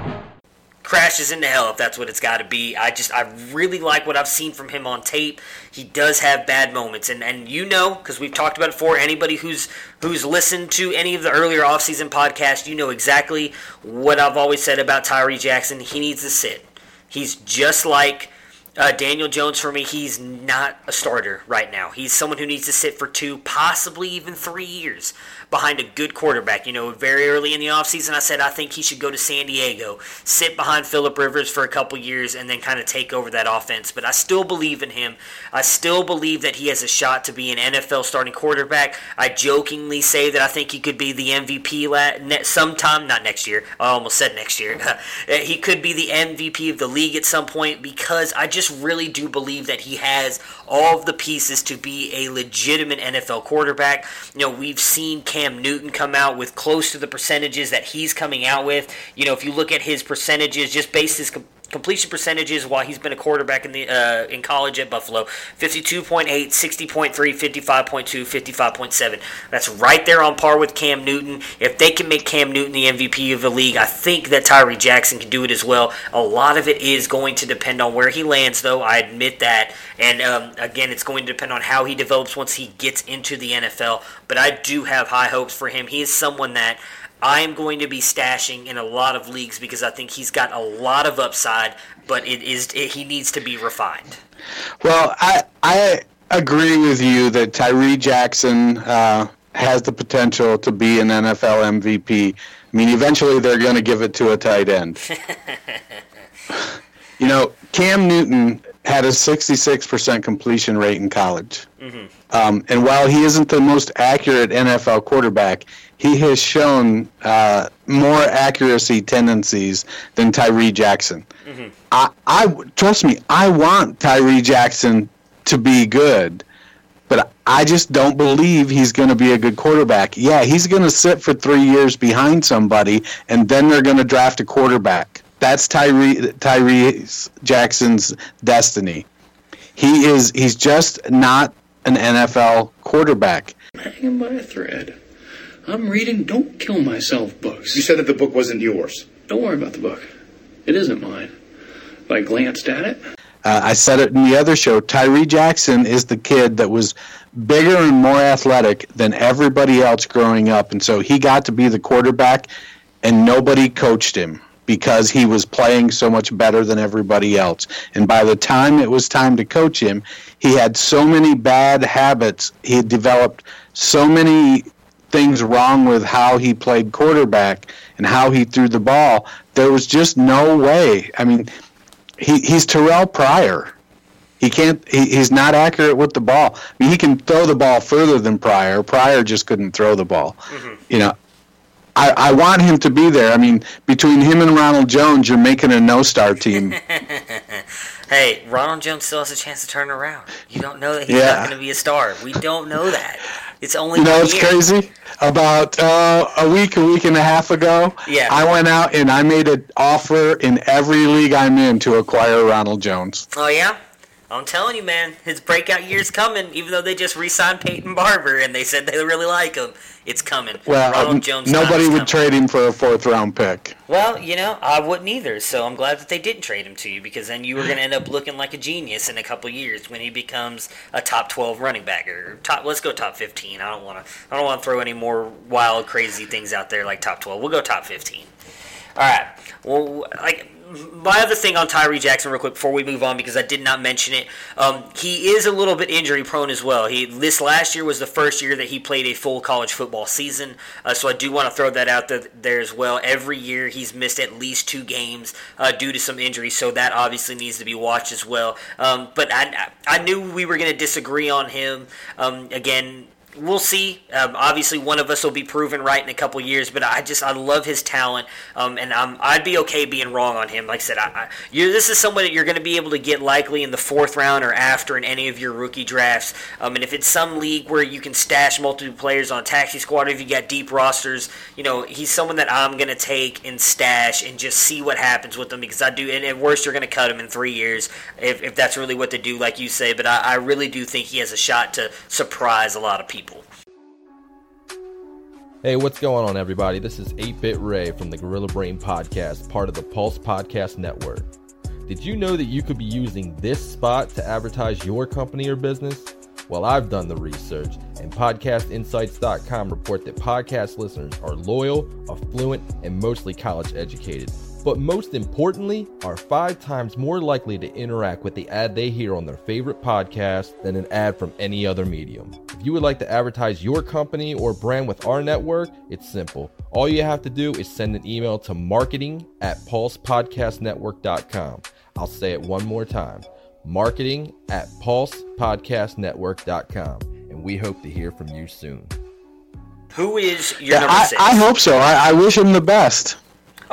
crashes into hell if that's what it's got to be. I just I really like what I've seen from him on tape. He does have bad moments, and and you know because we've talked about it before. Anybody who's who's listened to any of the earlier offseason podcasts, you know exactly what I've always said about Tyree Jackson. He needs to sit. He's just like. Uh, Daniel Jones for me, he's not a starter right now. He's someone who needs to sit for two, possibly even three years behind a good quarterback. You know, very early in the offseason, I said I think he should go to San Diego, sit behind Philip Rivers for a couple years, and then kind of take over that offense. But I still believe in him. I still believe that he has a shot to be an NFL starting quarterback. I jokingly say that I think he could be the MVP sometime, not next year. I almost said next year. (laughs) he could be the MVP of the league at some point because I just really do believe that he has all of the pieces to be a legitimate NFL quarterback. You know, we've seen Cam Newton come out with close to the percentages that he's coming out with. You know, if you look at his percentages, just based his completion percentages while he's been a quarterback in the uh, in college at Buffalo. 52.8 60.3 55.2 55.7 that's right there on par with Cam Newton. If they can make Cam Newton the MVP of the league I think that Tyree Jackson can do it as well. A lot of it is going to depend on where he lands though. I admit that. And um, again it's going to depend on how he develops once he gets into the NFL but I do have high hopes for him. He is someone that I am going to be stashing in a lot of leagues because I think he's got a lot of upside, but it is it, he needs to be refined. Well, I I agree with you that Tyree Jackson uh, has the potential to be an NFL MVP. I mean, eventually they're going to give it to a tight end. (laughs) you know, Cam Newton had a 66% completion rate in college. Um, and while he isn't the most accurate NFL quarterback, he has shown uh, more accuracy tendencies than Tyree Jackson. I, I trust me, I want Tyree Jackson to be good, but I just don't believe he's going to be a good quarterback. Yeah, he's going to sit for three years behind somebody, and then they're going to draft a quarterback. That's Tyree Tyree Jackson's destiny. He is he's just not an NFL quarterback. hanging by a thread. I'm reading Don't Kill Myself books. You said that the book wasn't yours. Don't worry about the book. It isn't mine. If I glanced at it, Uh, I said it in the other show. Tyree Jackson is the kid that was bigger and more athletic than everybody else growing up, and so he got to be the quarterback, and nobody coached him because he was playing so much better than everybody else. And by the time it was time to coach him, he had so many bad habits. He had developed so many things wrong with how he played quarterback and how he threw the ball. There was just no way. I mean, he, he's Terrelle Pryor. He can't. He, he's not accurate with the ball. I mean, he can throw the ball further than Pryor. Pryor just couldn't throw the ball. Mm-hmm. You know, I, I want him to be there. I mean, between him and Ronald Jones, you're making a no-star team. (laughs) Hey, Ronald Jones still has a chance to turn around. You don't know that he's Yeah. not going to be a star. We don't know that. It's only You know, it's year. crazy. About uh, a week, a week and a half ago, Yeah. I went out and I made an offer in every league I'm in to acquire Ronald Jones. Oh yeah, I'm telling you, man, his breakout year's coming. Even though they just re-signed Peyton Barber and they said they really like him, it's coming. Well, Ronald Jones. nobody would coming. trade him for a fourth-round pick. Well, you know, I wouldn't either. So I'm glad that they didn't trade him to you because then you were going to end up looking like a genius in a couple years when he becomes a top 12 running back or top. Let's go top 15. I don't want to. I don't want to throw any more wild, crazy things out there like top 12. We'll go top 15. All right. Well, like my other thing on Tyree Jackson, real quick, before we move on, because I did not mention it, um, he is a little bit injury prone as well. He this last year was the first year that he played a full college football season, uh, so I do want to throw that out there, there, as well. Every year he's missed at least two games uh, due to some injuries, so that obviously needs to be watched as well. Um, but I I knew we were going to disagree on him. Um, again, we'll see. Um, obviously, one of us will be proven right in a couple years, but I just I love his talent, um, and I'm, I'd be okay being wrong on him. Like I said, I, I, this is someone that you're going to be able to get likely in the fourth round or after in any of your rookie drafts. Um, and if it's some league where you can stash multiple players on a taxi squad, or if you got deep rosters, you know he's someone that I'm going to take and stash and just see what happens with them because I do. And at worst, you're going to cut him in three years if, if that's really what they do, like you say. But I, I really do think he has a shot to surprise a lot of people. Hey, what's going on, everybody? This is 8 Bit Ray from the Gorilla Brain Podcast, part of the Pulse Podcast Network. Did you know that you could be using this spot to advertise your company or business? Well, I've done the research, and PodcastInsights.com report that podcast listeners are loyal, affluent, and mostly college educated but most importantly, are five times more likely to interact with the ad they hear on their favorite podcast than an ad from any other medium. If you would like to advertise your company or brand with our network, it's simple. All you have to do is send an email to marketing at pulsepodcastnetwork.com. I'll say it one more time marketing at pulsepodcastnetwork.com. And we hope to hear from you soon. Who is your yeah, number I, six? I hope so. I, I wish him the best.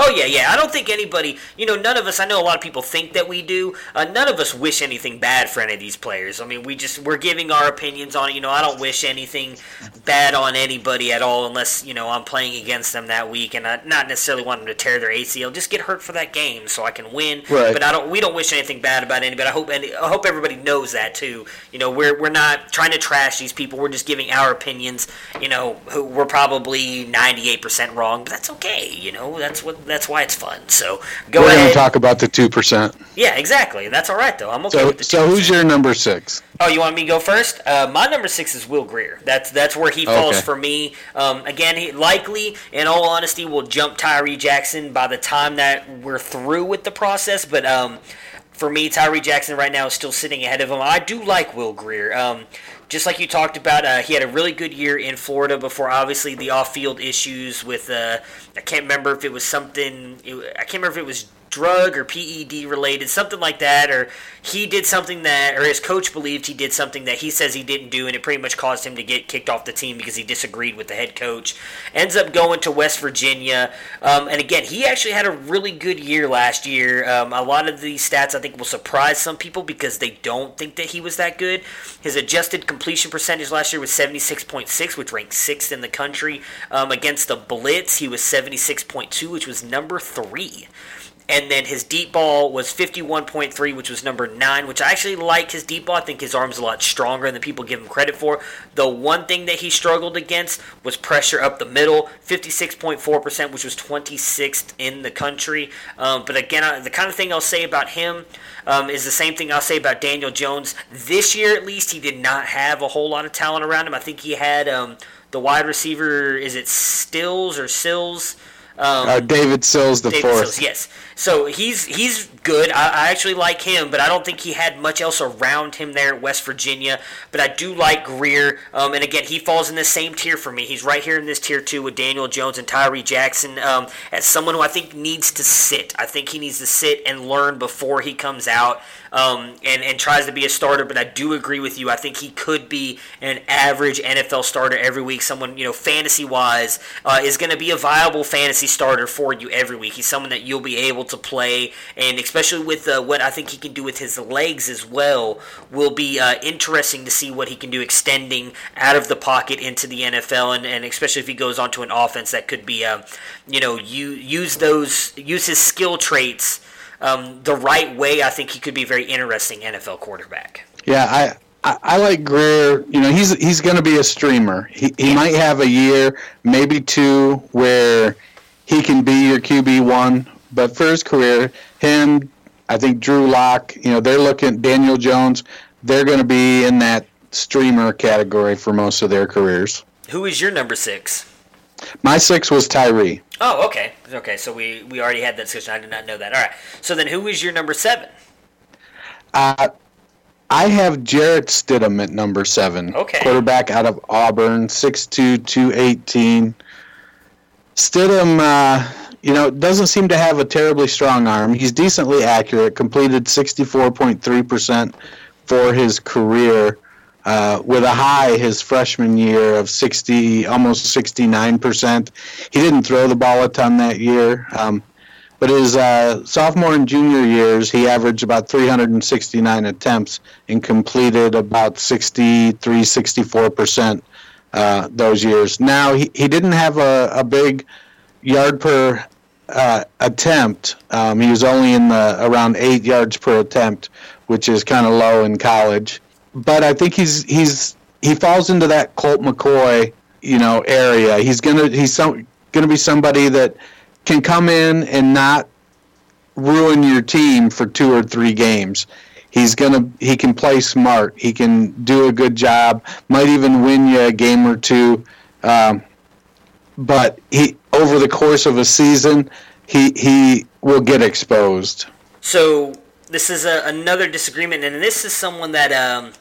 Oh yeah, yeah. I don't think anybody, you know, none of us. I know a lot of people think that we do. Uh, none of us wish anything bad for any of these players. I mean, we just we're giving our opinions on it. You know, I don't wish anything bad on anybody at all, unless you know I'm playing against them that week, and I not necessarily want them to tear their ACL. Just get hurt for that game so I can win. Right. But I don't. We don't wish anything bad about anybody. I hope. Any, I hope everybody knows that too. You know, we're we're not trying to trash these people. We're just giving our opinions. You know, who we're probably 98 percent wrong, but that's okay. You know, that's what that's why it's fun. So go We're going ahead. to talk about the 2%. yeah, exactly. That's all right though. I'm okay So, with the so 2%. who's your number six? Oh, you want me to go first? Uh, my number six is Will Grier. That's that's where he falls Okay. for me. Um, again, he likely, in all honesty, will jump Tyree Jackson by the time that we're through with the process. But um, for me, Tyree Jackson right now is still sitting ahead of him. I do like Will Grier. Um, just like you talked about, uh, he had a really good year in Florida before, obviously, the off-field issues with. Uh, I can't remember if it was something. I can't remember if it was drug or PED related, something like that, or he did something that, or his coach believed he did something that he says he didn't do, and it pretty much caused him to get kicked off the team because he disagreed with the head coach. Ends up going to West Virginia, um, and again, he actually had a really good year last year. Um, a lot of these stats I think will surprise some people because they don't think that he was that good. His adjusted completion percentage last year was 76.6, which ranked sixth in the country. Um, against the Blitz, he was 76.2, which was number three and then his deep ball was 51.3 which was number 9 which i actually like his deep ball. I think his arm's a lot stronger than people give him credit for. The one thing that he struggled against was pressure up the middle 56.4% which was 26th in the country. Um, but again I- the kind of thing i'll say about him um, is the same thing i'll say about daniel jones. This year at least he did not have a whole lot of talent around him. I think he had um, the wide receiver is it stills or sills? Um, Uh, David Sills the David fourth. Sills, yes. So he's he's good. I, I actually like him, but I don't think he had much else around him there at West Virginia. But I do like Grier, um, and again, he falls in the same tier for me. He's right here in this tier too with Daniel Jones and Tyree Jackson um, as someone who I think needs to sit. I think he needs to sit and learn before he comes out um, and and tries to be a starter. But I do agree with you. I think he could be an average NFL starter every week. Someone you know, fantasy wise, uh, is going to be a viable fantasy starter for you every week. He's someone that you'll be able to play, and especially with uh, what I think he can do with his legs as well, will be uh, interesting to see what he can do extending out of the pocket into the NFL, and, and especially if he goes onto an offense that could be, uh, you know, you use those use his skill traits. Um, the right way, I think he could be a very interesting NFL quarterback. Yeah, I, I I like Grier. You know, he's he's going to be a streamer. He he might have a year, maybe two, where he can be your QB one. But for his career, him, I think Drew Lock. You know, they're looking Daniel Jones. They're going to be in that streamer category for most of their careers. Who is your number six? My six was Tyree. Oh, okay, okay. So we we already had that discussion. I did not know that. All right. So then, who is your number seven? Uh, I have Jarrett Stidham at number seven. Okay. Quarterback out of Auburn, 6'2", 218. Stidham, uh, you know, doesn't seem to have a terribly strong arm. He's decently accurate, completed 64.3% for his career, uh, with a high his freshman year of 60, almost 69%. He didn't throw the ball a ton that year. Um, but his uh, sophomore and junior years, he averaged about 369 attempts and completed about 63, 64 percent uh, those years. Now he, he didn't have a, a big yard per uh, attempt. Um, he was only in the around eight yards per attempt, which is kind of low in college. But I think he's he's he falls into that Colt McCoy you know area. He's gonna he's some, gonna be somebody that can come in and not ruin your team for two or three games. He's gonna he can play smart. He can do a good job. Might even win you a game or two. Um, but he over the course of a season, he he will get exposed. So this is a, another disagreement, and this is someone that um,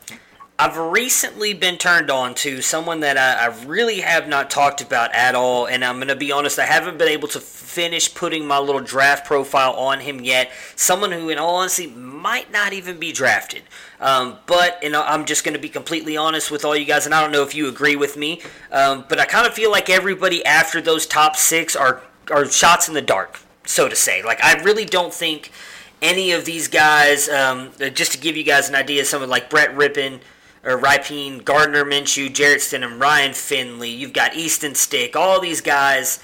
I've recently been turned on to, someone that I, I really have not talked about at all, and I'm going to be honest, I haven't been able to finish putting my little draft profile on him yet. Someone who, in all honesty, might not even be drafted. Um, but know, I'm just going to be completely honest with all you guys, and I don't know if you agree with me, um, but I kind of feel like everybody after those top six are are shots in the dark, so to say. Like I really don't think any of these guys. Um, just to give you guys an idea, someone like Brett Rypien or Rypien, Gardner Minshew, Jarrett Stidham, Ryan Finley. You've got Easton Stick. All these guys.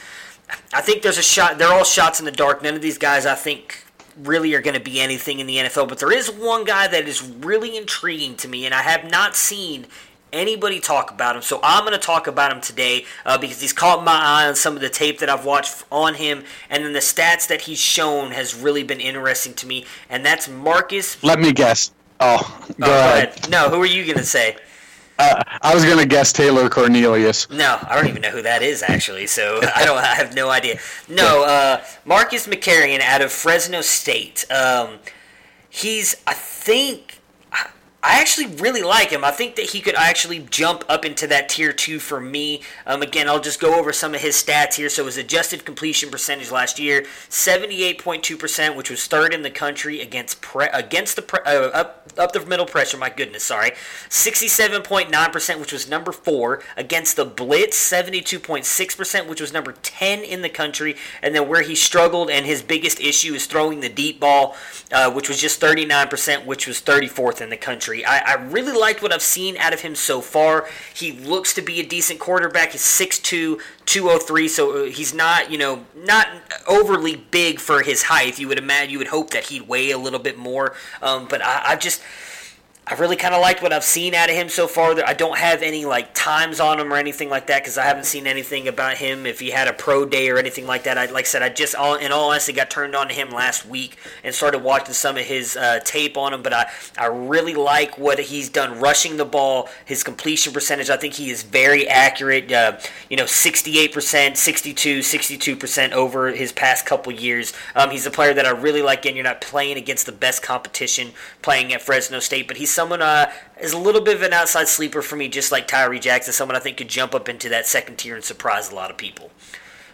I think there's a shot. They're all shots in the dark. None of these guys, I think, really are going to be anything in the NFL. But there is one guy that is really intriguing to me, and I have not seen anybody talk about him. So I'm going to talk about him today uh, because he's caught my eye on some of the tape that I've watched on him, and then the stats that he's shown has really been interesting to me. And that's Marcus. Let me guess. Oh, go, Oh, go ahead. ahead. No, who are you going to say? Uh, I was gonna guess Taylor Cornelius. No, I don't even know who that is actually. So I don't. I have no idea. No, uh, Marcus McMaryion out of Fresno State. Um, he's, I think, I actually really like him. I think that he could actually jump up into that tier two for me. Um, again, I'll just go over some of his stats here. So his adjusted completion percentage last year, seventy-eight point two percent, which was third in the country against pre- against the pre- uh, up up the middle pressure. My goodness, sorry, sixty-seven point nine percent, which was number four against the blitz, seventy-two point six percent, which was number ten in the country. And then where he struggled and his biggest issue is throwing the deep ball, uh, which was just thirty-nine percent, which was thirty-fourth in the country. I, I really liked what I've seen out of him so far. He looks to be a decent quarterback. He's 6'2", 203, so uh, he's not, you know, not overly big for his height. You would imagine, you would hope that he'd weigh a little bit more. Um, but I, I just, I really kind of liked what I've seen out of him so far. I don't have any like times on him or anything like that because I haven't seen anything about him. If he had a pro day or anything like that, I like I said, I just all in all honesty got turned on to him last week and started watching some of his uh, tape on him. But I I really like what he's done rushing the ball. His completion percentage, I think he is very accurate. Uh, you know, 68%, 62, 62% over his past couple years. Um, he's a player that I really like. And you're not playing against the best competition playing at Fresno State, but he's someone uh, is a little bit of an outside sleeper for me, just like Tyree Jackson. Someone I think could jump up into that second tier and surprise a lot of people.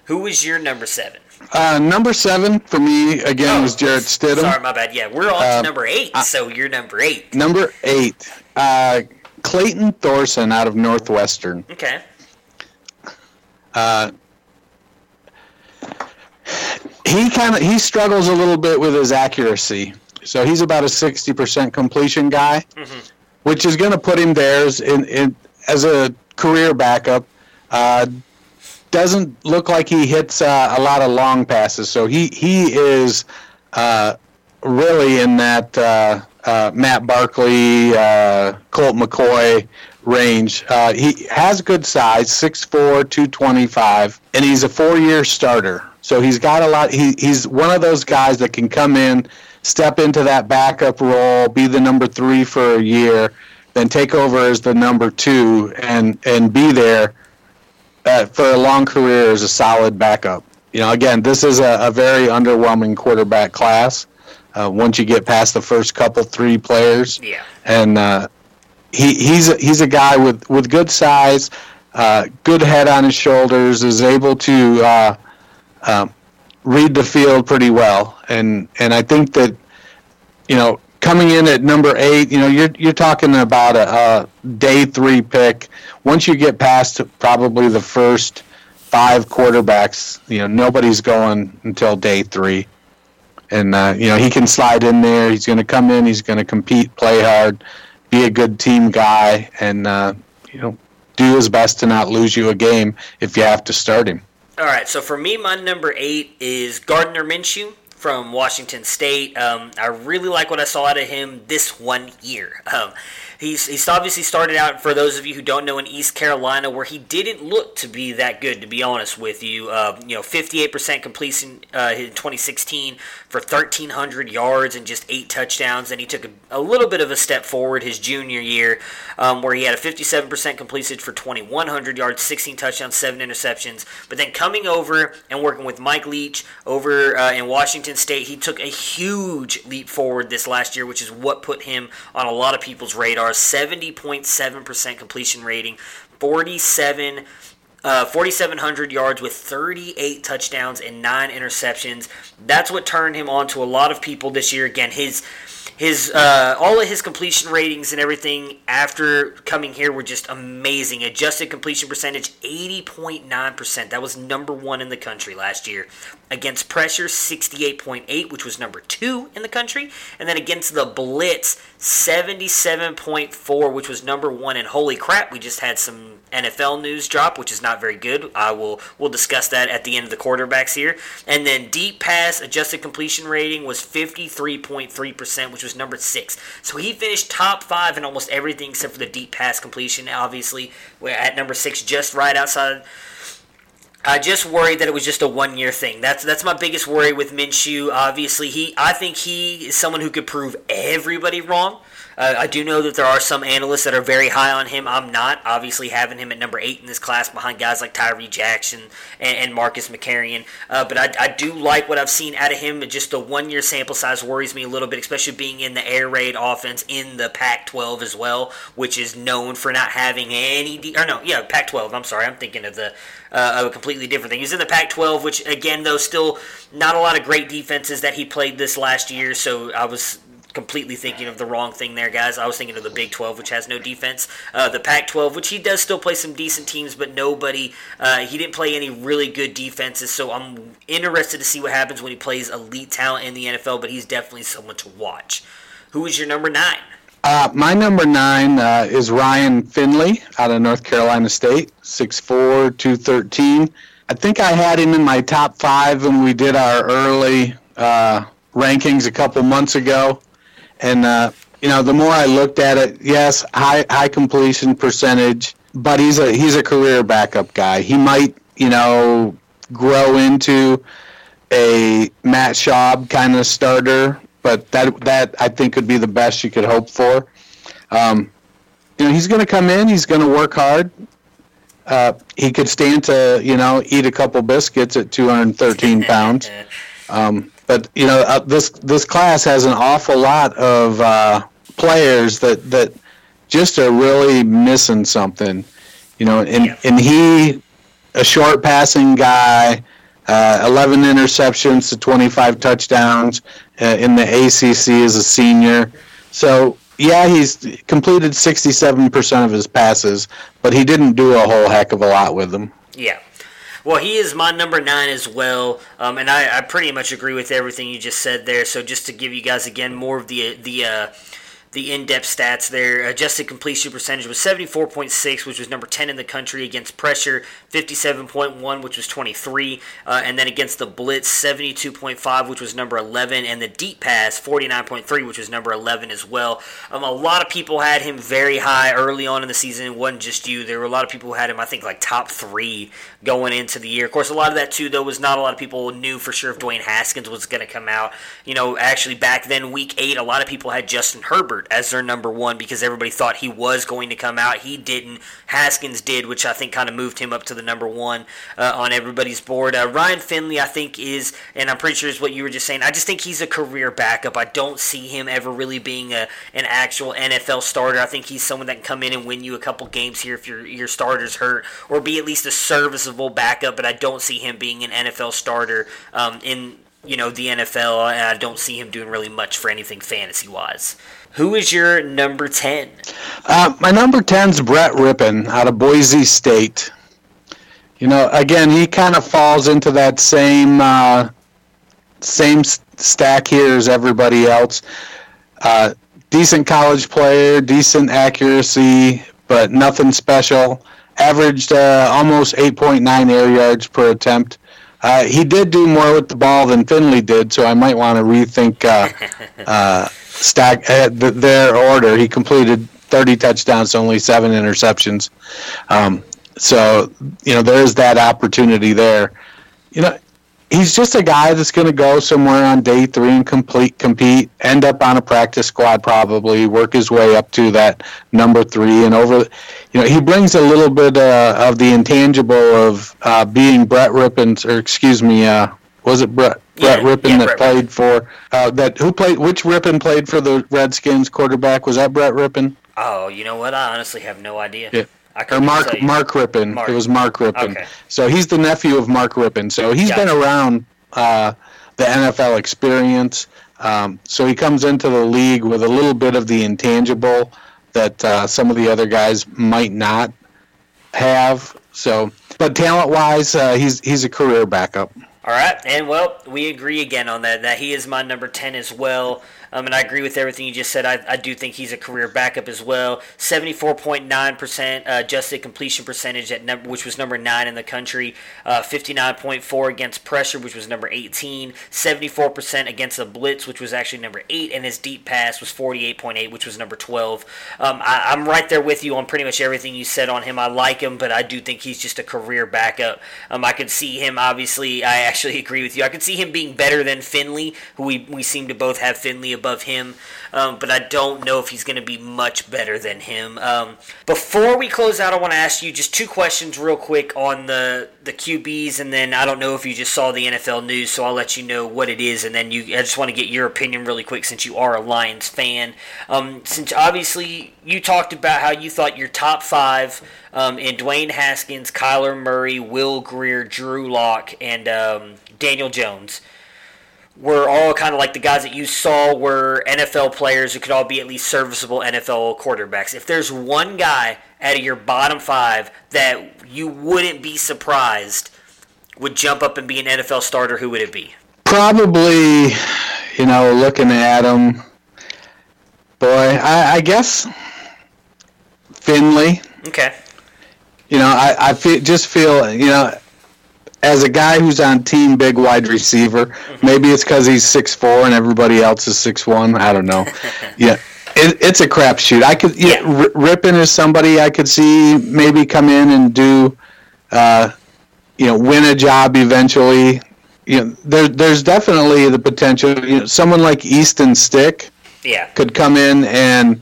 Who is your number seven? Uh, number seven for me again was Jarrett Stidham. Oh, Sorry, my bad. Yeah, we're on to Um, number eight, so you're number eight. Number eight, uh, Clayton Thorson out of Northwestern. Okay. Uh, he kind of he struggles a little bit with his accuracy. So he's about a sixty percent completion guy, which is going to put him there as, in, in, as a career backup. Uh, doesn't look like he hits uh, a lot of long passes. So he he is uh, really in that uh, uh, Matt Barkley, uh, Colt McCoy range. Uh, he has good size, 6'4", 225, and he's a four-year starter. So he's got a lot. He, he's one of those guys that can come in, step into that backup role, be the number three for a year, then take over as the number two and and be there uh, for a long career as a solid backup. You know, again, this is a, a very underwhelming quarterback class. Uh, once you get past the first couple three players, Yeah. and uh, he he's a, he's a guy with with good size, uh, good head on his shoulders, is able to uh, um, read the field pretty well, and and I think that you know coming in at number eight, you know you're you're talking about a, a day three pick. Once you get past probably the first five quarterbacks, you know nobody's going until day three and uh, you know he can slide in there. He's going to come in. He's going to compete, play hard, be a good team guy, and uh, you know do his best to not lose you a game if you have to start him. All right, so for me, my number eight is Gardner Minshew from Washington State. Um, I really like what I saw out of him this one year. Um, he's he's obviously started out for those of you who don't know in East Carolina, where he didn't look to be that good. To be honest with you, uh, you know, 58% completion uh, in 2016 for 1,300 yards and just eight touchdowns. And he took a, a little bit of a step forward his junior year, um, where he had a 57% completion for 2,100 yards, 16 touchdowns, seven interceptions. But then coming over and working with Mike Leach over uh, in Washington State, he took a huge leap forward this last year, which is what put him on a lot of people's radar. 70.7% completion rating, 47 uh, 4,700 yards with 38 touchdowns and nine interceptions. That's what turned him on to a lot of people this year. Again, his his uh, all of his completion ratings and everything after coming here were just amazing. Adjusted completion percentage 80.9%. That was number one in the country last year. Against pressure 68.8, which was number two in the country, and then against the blitz 77.4, which was number one. And holy crap, we just had some NFL news drop, which is not very good. I will we'll discuss that at the end of the quarterbacks here. And then deep pass adjusted completion rating was 53.3%, which was number six. So he finished top five in almost everything except for the deep pass completion. Obviously, at number six, just right outside. I just worried that it was just a one year thing. That's that's my biggest worry with Minshew. Obviously, he I think he is someone who could prove everybody wrong. Uh, I do know that there are some analysts that are very high on him. I'm not. Obviously, having him at number eight in this class behind guys like Tyree Jackson and, and Marcus McMaryion. Uh, but I, I do like what I've seen out of him. Just the one year sample size worries me a little bit, especially being in the air raid offense in the Pac 12 as well, which is known for not having any. De- or no, yeah, Pac 12. I'm sorry. I'm thinking of the. Uh, of a completely different thing. He's in the Pac 12, which, again, though, still not a lot of great defenses that he played this last year. So I was completely thinking of the wrong thing there, guys. I was thinking of the Big 12, which has no defense. Uh, the Pac 12, which he does still play some decent teams, but nobody, uh, he didn't play any really good defenses. So I'm interested to see what happens when he plays elite talent in the NFL, but he's definitely someone to watch. Who is your number nine? Uh, my number nine uh, is Ryan Finley out of North Carolina State, 6'4", 213. I think I had him in my top five when we did our early uh, rankings a couple months ago. And, uh, you know, the more I looked at it, yes, high, high completion percentage, but he's a, he's a career backup guy. He might, you know, grow into a Matt Schaub kind of starter, but that that I think could be the best you could hope for. Um, you know, he's going to come in. He's going to work hard. Uh, he could stand to you know eat a couple biscuits at 213 pounds. (laughs) Um, but you know, uh, this this class has an awful lot of uh, players that that just are really missing something. You know, and and he, a short passing guy. Uh, 11 interceptions to 25 touchdowns uh, in the ACC as a senior. So, yeah, he's completed 67% of his passes, but he didn't do a whole heck of a lot with them. Yeah. Well, he is my number nine as well, um, and I, I, pretty much agree with everything you just said there. So, just to give you guys again more of the the uh, the in-depth stats there. Adjusted completion percentage was 74.6, which was number 10 in the country against pressure, 57.1, which was 23, uh, and then against the blitz, 72.5, which was number 11, and the deep pass, 49.3, which was number 11 as well. Um, a lot of people had him very high early on in the season. It wasn't just you. There were a lot of people who had him, I think, like top three going into the year. Of course, a lot of that too, though, was not a lot of people knew for sure if Dwayne Haskins was going to come out. You know, actually back then, week eight, a lot of people had Justin Herbert Herbert as their number one because everybody thought he was going to come out. He didn't. Haskins did, which I think kind of moved him up to the number one uh, on everybody's board. Uh, Ryan Finley, I think, is, and I'm pretty sure is what you were just saying. I just think he's a career backup. I don't see him ever really being a, an actual NFL starter. I think he's someone that can come in and win you a couple games here if your your starter's hurt, or be at least a serviceable backup. But I don't see him being an NFL starter um, in you know the NFL, and I don't see him doing really much for anything fantasy wise. Who is your number ten? Uh, my number 10's Brett Rypien out of Boise State. You know, again, he kind of falls into that same uh, same stack here as everybody else. Uh, decent college player, decent accuracy, but nothing special. Averaged uh, almost 8.9 air yards per attempt. Uh, he did do more with the ball than Finley did, so I might want to rethink uh, (laughs) uh, stack uh, th- their order. He completed 30 touchdowns, only seven interceptions. Um, so you know there's that opportunity there. You know he's just a guy that's going to go somewhere on day three and complete compete, end up on a practice squad probably, work his way up to that number three, and over. You know he brings a little bit uh, of the intangible of uh, being Brett Rypien, or excuse me, uh, was it Brett Brett Yeah, Rypien yeah, that Brett played for uh, that? Who played? Which Rypien played for the Redskins quarterback? Was that Brett Rypien? Oh, you know what? I honestly have no idea. Yeah. I Or Mark. Mark Rypien. Mark. It was Mark Rypien. Okay. So he's the nephew of Mark Rippin. So he's been around uh, the NFL experience. Um, so he comes into the league with a little bit of the intangible that uh, some of the other guys might not have. So, but talent wise, uh, he's he's a career backup. All right, and well, we agree again on that. That he is my number ten as well. Um, and I agree with everything you just said. I, I do think he's a career backup as well. Seventy-four point nine percent uh, adjusted completion percentage at which was number nine in the country. Uh, Fifty-nine point four against pressure, which was number eighteen. Seventy-four percent against the blitz, which was actually number eight, and his deep pass was forty-eight point eight, which was number twelve. Um, I, I'm right there with you on pretty much everything you said on him. I like him, but I do think he's just a career backup. Um, I could see him. Obviously, I actually (laughs) agree with you. I could see him being better than Finley, who we we seem to both have Finley above him. Um, but I don't know if he's going to be much better than him. Um, before we close out, I want to ask you just two questions real quick on the the QBs, and then I don't know if you just saw the NFL news, so I'll let you know what it is, and then you. I just want to get your opinion really quick since you are a Lions fan. Um, since obviously you talked about how you thought your top five um, in Dwayne Haskins, Kyler Murray, Will Grier, Drew Lock, and um, Daniel Jones were all kind of like the guys that you saw were NFL players who could all be at least serviceable NFL quarterbacks. If there's one guy out of your bottom five that you wouldn't be surprised would jump up and be an NFL starter, who would it be? Probably, you know, looking at him, boy, I, I guess Finley. Okay. You know, I, I feel, just feel, you know, as a guy who's on team big wide receiver, maybe it's because he's six four and everybody else is six one. I don't know. (laughs) yeah, it, it's a crapshoot. I could, yeah, Yeah. R- Rypien is somebody I could see maybe come in and do, uh, you know, win a job eventually. You know, there, there's definitely the potential. You know, someone like Easton Stick Yeah. could come in and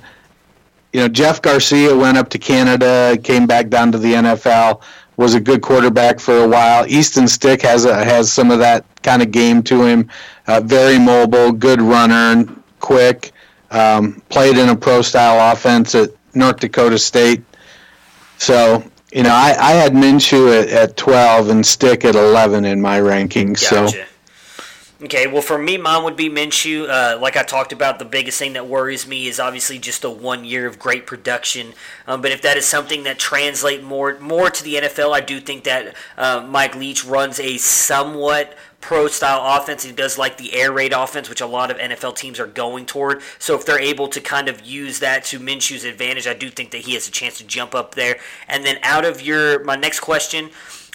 you know Jeff Garcia went up to Canada, came back down to the NFL, was a good quarterback for a while. Easton Stick has a, has some of that kind of game to him. Uh, very mobile, good runner, quick. Um, played in a pro style offense at North Dakota State. So you know I, I had Minshew at, at twelve and Stick at eleven in my rankings. So. Okay, well, for me, mine would be Minshew. Uh, like I talked about, the biggest thing that worries me is obviously just a one year of great production. Um, but if that is something that translate more more to the NFL, I do think that uh, Mike Leach runs a somewhat pro style offense. He does like the air raid offense, which a lot of NFL teams are going toward. So if they're able to kind of use that to Minshew's advantage, I do think that he has a chance to jump up there. And then out of your my next question.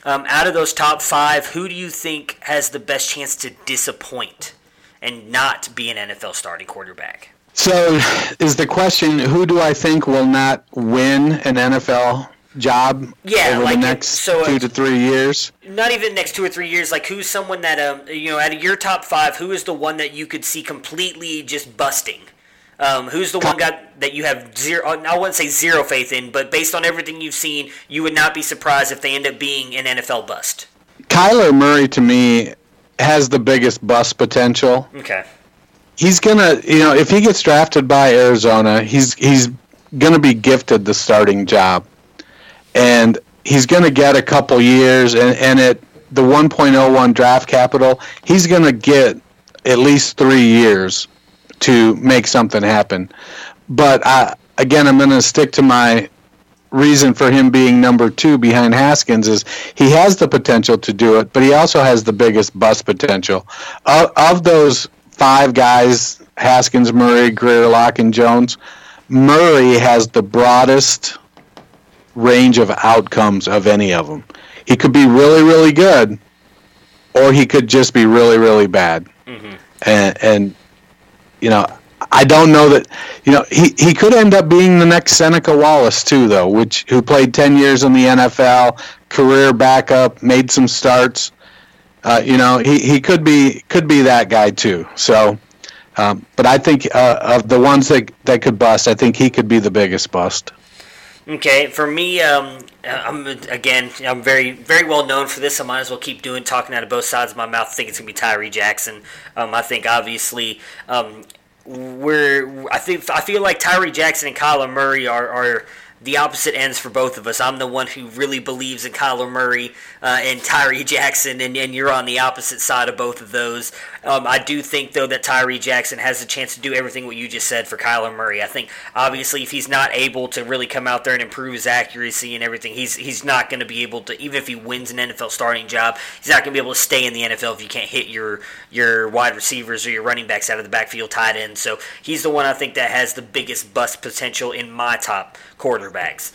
Um, out of those top five, who do you think has the best chance to disappoint and not be an NFL starting quarterback? So, is the question who do I think will not win an NFL job Yeah, over like the it- next so, uh, two to three years? Not even next two or three years. Like, who's someone that, um, you know, out of your top five, who is the one that you could see completely just busting? Um, who's the one guy that you have zero? uh, I wouldn't say zero faith in, but based on everything you've seen, you would not be surprised if they end up being an NFL bust. Kyler Murray to me has the biggest bust potential. Okay. He's gonna, you know, if he gets drafted by Arizona, he's he's gonna be gifted the starting job, and he's gonna get a couple years, and and at the 1.01 draft capital, he's gonna get at least three years to make something happen. But I, again, I'm gonna stick to my reason for him being number two behind Haskins is he has the potential to do it, but he also has the biggest bust potential. Of, of those five guys, Haskins, Murray, Grier, Lock, and Jones, Murray has the broadest range of outcomes of any of them. He could be really, really good, or he could just be really, really bad. Mm-hmm. And, and you know, I don't know that you know he, he could end up being the next Seneca Wallace too, though, which who played ten years in the NFL, career backup, made some starts. Uh, you know, he, he could be could be that guy too. So, um, but I think uh, of the ones that that could bust, I think he could be the biggest bust. Okay, for me, um, I'm again, I'm very, very well known for this. I might as well keep doing talking out of both sides of my mouth. I think it's gonna be Tyree Jackson. Um, I think obviously, um, we're, I think, I feel like Tyree Jackson and Kyler Murray are, are the opposite ends for both of us. I'm the one who really believes in Kyler Murray uh, and Tyree Jackson, and, and you're on the opposite side of both of those. Um, I do think, though, that Tyree Jackson has a chance to do everything what you just said for Kyler Murray. I think, obviously, if he's not able to really come out there and improve his accuracy and everything, he's he's not going to be able to, even if he wins an NFL starting job, he's not going to be able to stay in the NFL if you can't hit your, your wide receivers or your running backs out of the backfield tight end. So he's the one I think that has the biggest bust potential in my top quarterbacks.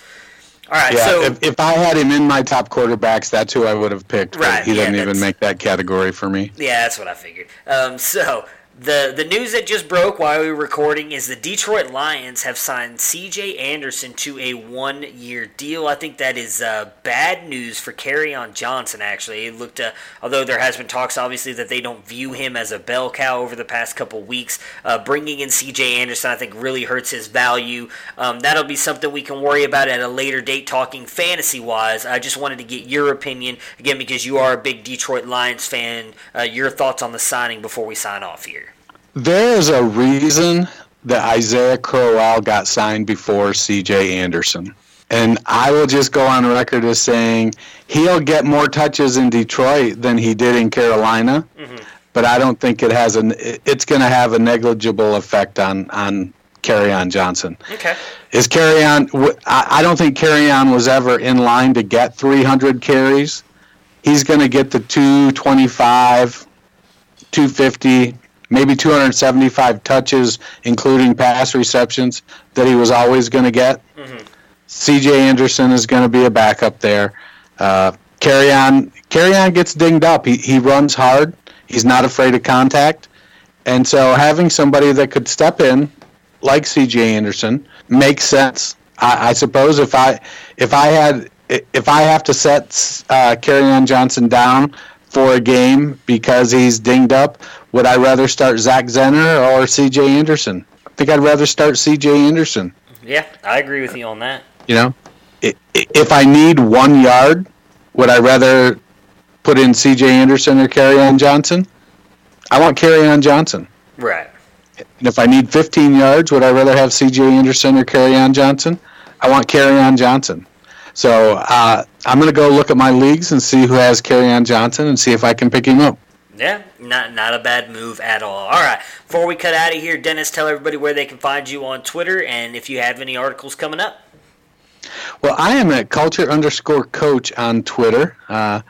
All right, Yeah, so if, if I had him in my top quarterbacks, that's who I would have picked. Right, he yeah, doesn't even make that category for me. Yeah, that's what I figured. Um, so the the news that just broke while we were recording is the Detroit Lions have signed C.J. Anderson to a one year deal. I think that is uh, bad news for on Johnson. Actually, it looked uh, although there has been talks obviously that they don't view him as a bell cow over the past couple weeks. Uh, bringing in C.J. Anderson, I think, really hurts his value. Um, that'll be something we can worry about at a later date, talking fantasy wise. I just wanted to get your opinion again because you are a big Detroit Lions fan. Uh, your thoughts on the signing before we sign off here. There is a reason that Isaiah Crowell got signed before C.J. Anderson. And I will just go on record as saying he'll get more touches in Detroit than he did in Carolina, mm-hmm. but I don't think it has an. It's going to have a negligible effect on on on Johnson. Okay. Is Kerryon? I I don't think Kerryon was ever in line to get 300 carries. He's going to get the 225, 250, maybe 275 touches, including pass receptions, that he was always going to get. C.J. Anderson is going to be a backup there. Uh, Kerryon, carry on gets dinged up. He he runs hard. He's not afraid of contact, and so having somebody that could step in, like C.J. Anderson, makes sense. I, I suppose if I if I had if I have to set uh, Kerryon Johnson down for a game because he's dinged up, would I rather start Zach Zenner or C.J. Anderson? I think I'd rather start C.J. Anderson. Yeah, I agree with you on that. You know, if I need one yard, would I rather put in C.J. Anderson or Kerryon Johnson? I want Kerryon Johnson. Right. And if I need 15 yards, would I rather have C.J. Anderson or Kerryon Johnson? I want Kerryon Johnson. So uh, I'm going to go look at my leagues and see who has Kerryon Johnson and see if I can pick him up. Yeah, not not a bad move at all. All right, before we cut out of here, Dennis, tell everybody where they can find you on Twitter and if you have any articles coming up. Well, I am at culture underscore coach on Twitter. Uh,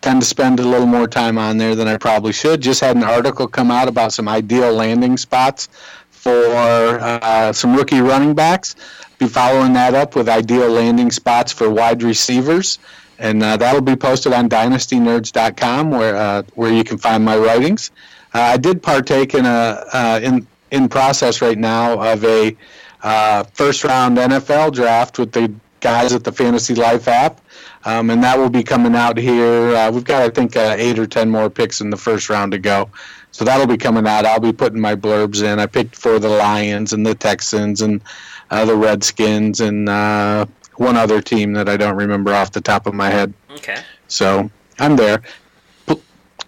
tend to spend a little more time on there than I probably should. Just had an article come out about some ideal landing spots for uh, some rookie running backs. Be following that up with ideal landing spots for wide receivers, and uh, that'll be posted on dynastynerds.com where uh, where you can find my writings. Uh, I did partake in a uh, in in process right now of a uh, first round NFL draft with the guys at the Fantasy Life app, um, and that will be coming out here. Uh, we've got I think eight or ten more picks in the first round to go, So that'll be coming out. I'll be putting my blurbs in. I picked for the Lions and the Texans and the Redskins and one other team that I don't remember off the top of my head. Okay. So I'm there.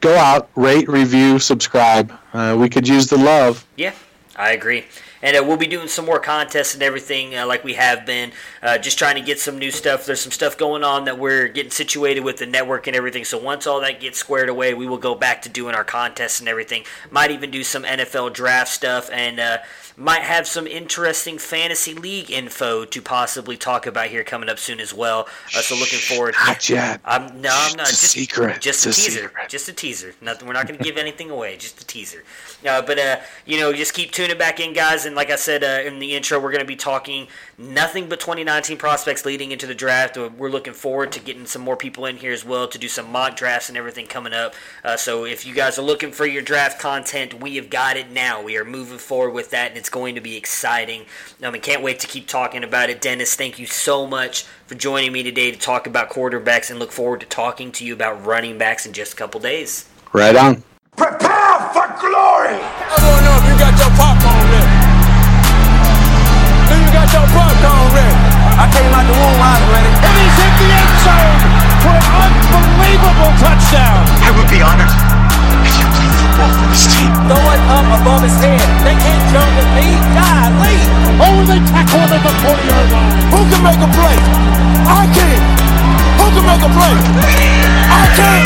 Go out, rate, review, subscribe. Uh, we could use the love. Yeah, I agree. And uh, we'll be doing some more contests and everything uh, like we have been. Uh, just trying to get some new stuff. There's some stuff going on that we're getting situated with the network and everything. So once all that gets squared away, we will go back to doing our contests and everything. Might even do some NFL draft stuff and uh, might have some interesting fantasy league info to possibly talk about here coming up soon as well. Uh, so looking forward. Not yet. I'm no, I'm not. Just secret. Just a a teaser. secret. Just a teaser. Nothing. We're not going to give anything away. Just a teaser. Uh, but uh, you know, just keep tuning back in, guys. And like I said uh, in the intro, we're going to be talking nothing but 2019 prospects leading into the draft. Uh, We're looking forward to getting some more people in here as well to do some mock drafts and everything coming up. Uh, so if you guys are looking for your draft content, we have got it now. We are moving forward with that, and it's going to be exciting. I mean, can't wait to keep talking about it. Dennis, thank you so much for joining me today to talk about quarterbacks, and look forward to talking to you about running backs in just a couple days. Right on. Prepare for glory! I wanna know if you got your popcorn ready. Do you got your popcorn ready? I came out the womb, I was ready. And he's hit the end zone for an unbelievable touchdown. I would be honored if you played football for this team. Throw it up above his head. They can't jump with me. Golly. Oh, they tackle him at the 40 yard line. Who can make a play? I can. Who can make a play? I can.